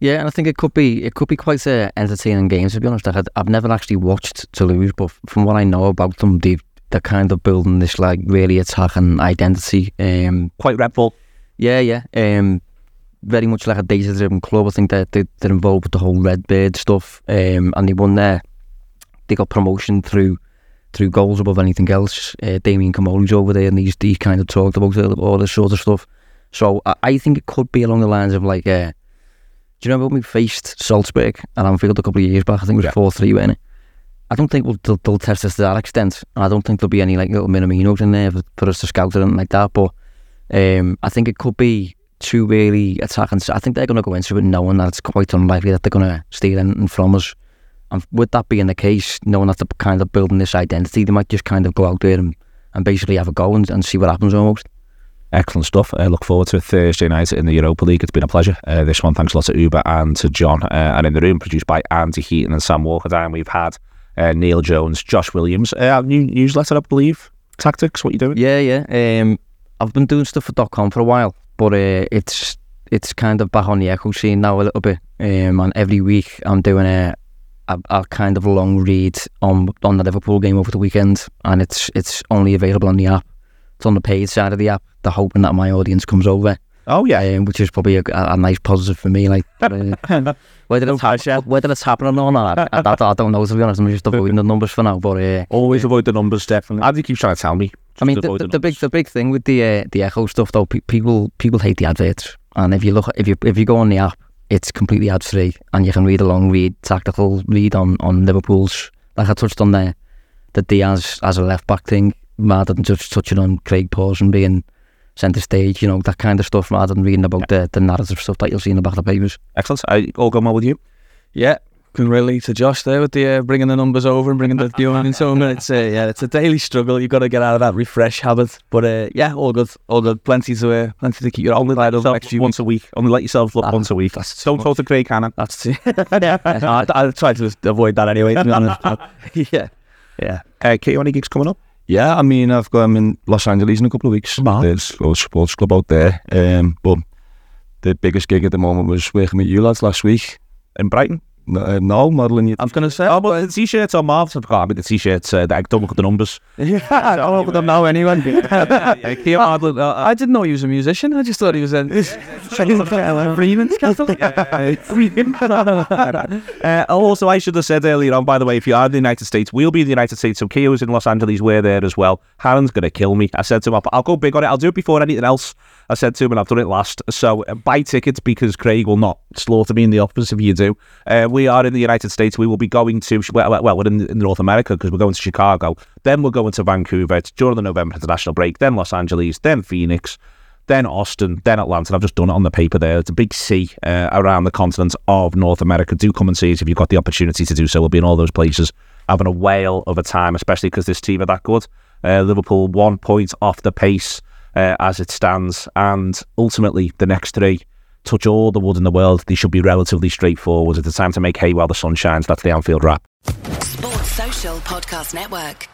Yeah, and I think it could be it could be quite uh, entertaining games. To be honest, I had, I've never actually watched Toulouse, but from what I know about them, they they're kind of building this like really attacking identity. Um, quite Red Bull. Yeah, yeah. Um, very much like a data-driven club. I think that they, they're involved with the whole Redbird stuff, um, and they won there. They got promotion through through goals above anything else. Uh, Damien Comolli's over there, and he's, he's kind of talked about all this sort of stuff. So I, I think it could be along the lines of like. Uh, do you remember when we faced Salzburg at Anfield a couple of years back? I think it was four three, wasn't it? I don't think we'll, they'll, they'll, test us to that extent. And I don't think there'll be any like little Minaminos in there for, for us to scout or anything like that. But um, I think it could be two really attacking. I think they're going to go into it knowing that it's quite unlikely that they're going to steal anything from us. And with that being the case, knowing that they're kind of building this identity, they might just kind of go out there and, and basically have a go and, and see what happens almost. Excellent stuff. I uh, look forward to Thursday night in the Europa League. It's been a pleasure. Uh, this one, thanks a lot to Oobah and to John. Uh, and in the room, produced by Andy Heaton and Sam Walker. Down, we've had uh, Neil Jones, Josh Williams. Uh, new newsletter, I believe. Tactics, what you doing? Yeah, yeah. Um, I've been doing stuff for .com for a while, but uh, it's it's kind of back on the echo scene now a little bit. Um, and every week I'm doing a, a, a kind of long read on on the Liverpool game over the weekend, and it's it's only available on the app. It's on the paid side of the app. They're hoping that my audience comes over. Oh yeah, um, which is probably a, a, nice positive for me. Like (laughs) uh, whether it's ha- whether it's happening or not, I, I, I, don't know. To be honest, I'm just avoiding the numbers for now. But uh, always avoid the numbers, definitely. How do you keep trying to tell me? I mean, the, the, the big the big thing with the uh, the echo stuff though, pe- people people hate the adverts, and if you look if you if you go on the app, it's completely ad-free and you can read along, read tactical, read on, on Liverpool's, like I touched on there, the Diaz as a left-back thing, rather than just touching on Craig Pawson being centre stage, you know, that kind of stuff rather than reading about yeah. the, the narrative stuff that you'll see in the back of the papers. Excellent. I all gone well with you? Yeah, can relate to Josh there with the uh, bringing the numbers over and bringing the (laughs) viewing and so on. It's uh, yeah, it's a daily struggle. You've got to get out of that refresh habit. But uh, yeah, all good, all good. Plenty to uh, plenty to keep you only occupied over next few once a week. Only let yourself look once a week. That's Don't talk to Craig Hannon. That's it. (laughs) (laughs) yeah, I, I try to avoid that anyway. To be honest. yeah, yeah. Uh, Kate, any gigs coming up? Yeah, I mean, I've got I'm in Los Angeles in a couple of weeks. There's a sports club out there. Um, but the biggest gig at the moment was working with you lads last week in Brighton. Uh, no, modelling you. I was going to say, oh, but the t-shirts on Marv's. I forgot about the t-shirts. Uh, I don't look at the numbers. yeah, I don't look at them now anyway. yeah, yeah, uh, uh, I didn't know he was a musician. I just thought he was a Freeman's castle. uh, also, I should have said earlier on, by the way, if you are in the United States, we'll be in the United States. So Keo's in Los Angeles, we're there as well. Harren's going to kill me. I said to him, I'll, I'll go big on it. I'll do it before anything else. I said to him, and I've done it last. So uh, buy tickets because Craig will not slaughter me in the office if you do. Uh, we are in the United States. We will be going to, well, well we're in, in North America because we're going to Chicago. Then we're going to Vancouver during the November international break. Then Los Angeles. Then Phoenix. Then Austin. Then Atlanta. I've just done it on the paper there. It's a big C uh, around the continent of North America. Do come and see us if you've got the opportunity to do so. We'll be in all those places having a whale of a time, especially because this team are that good. Uh, Liverpool one point off the pace uh, as it stands. And ultimately, the next three touch all the wood in the world. They should be relatively straightforward. It's the time to make hay while the sun shines. That's the Anfield wrap. Sports Social Podcast Network.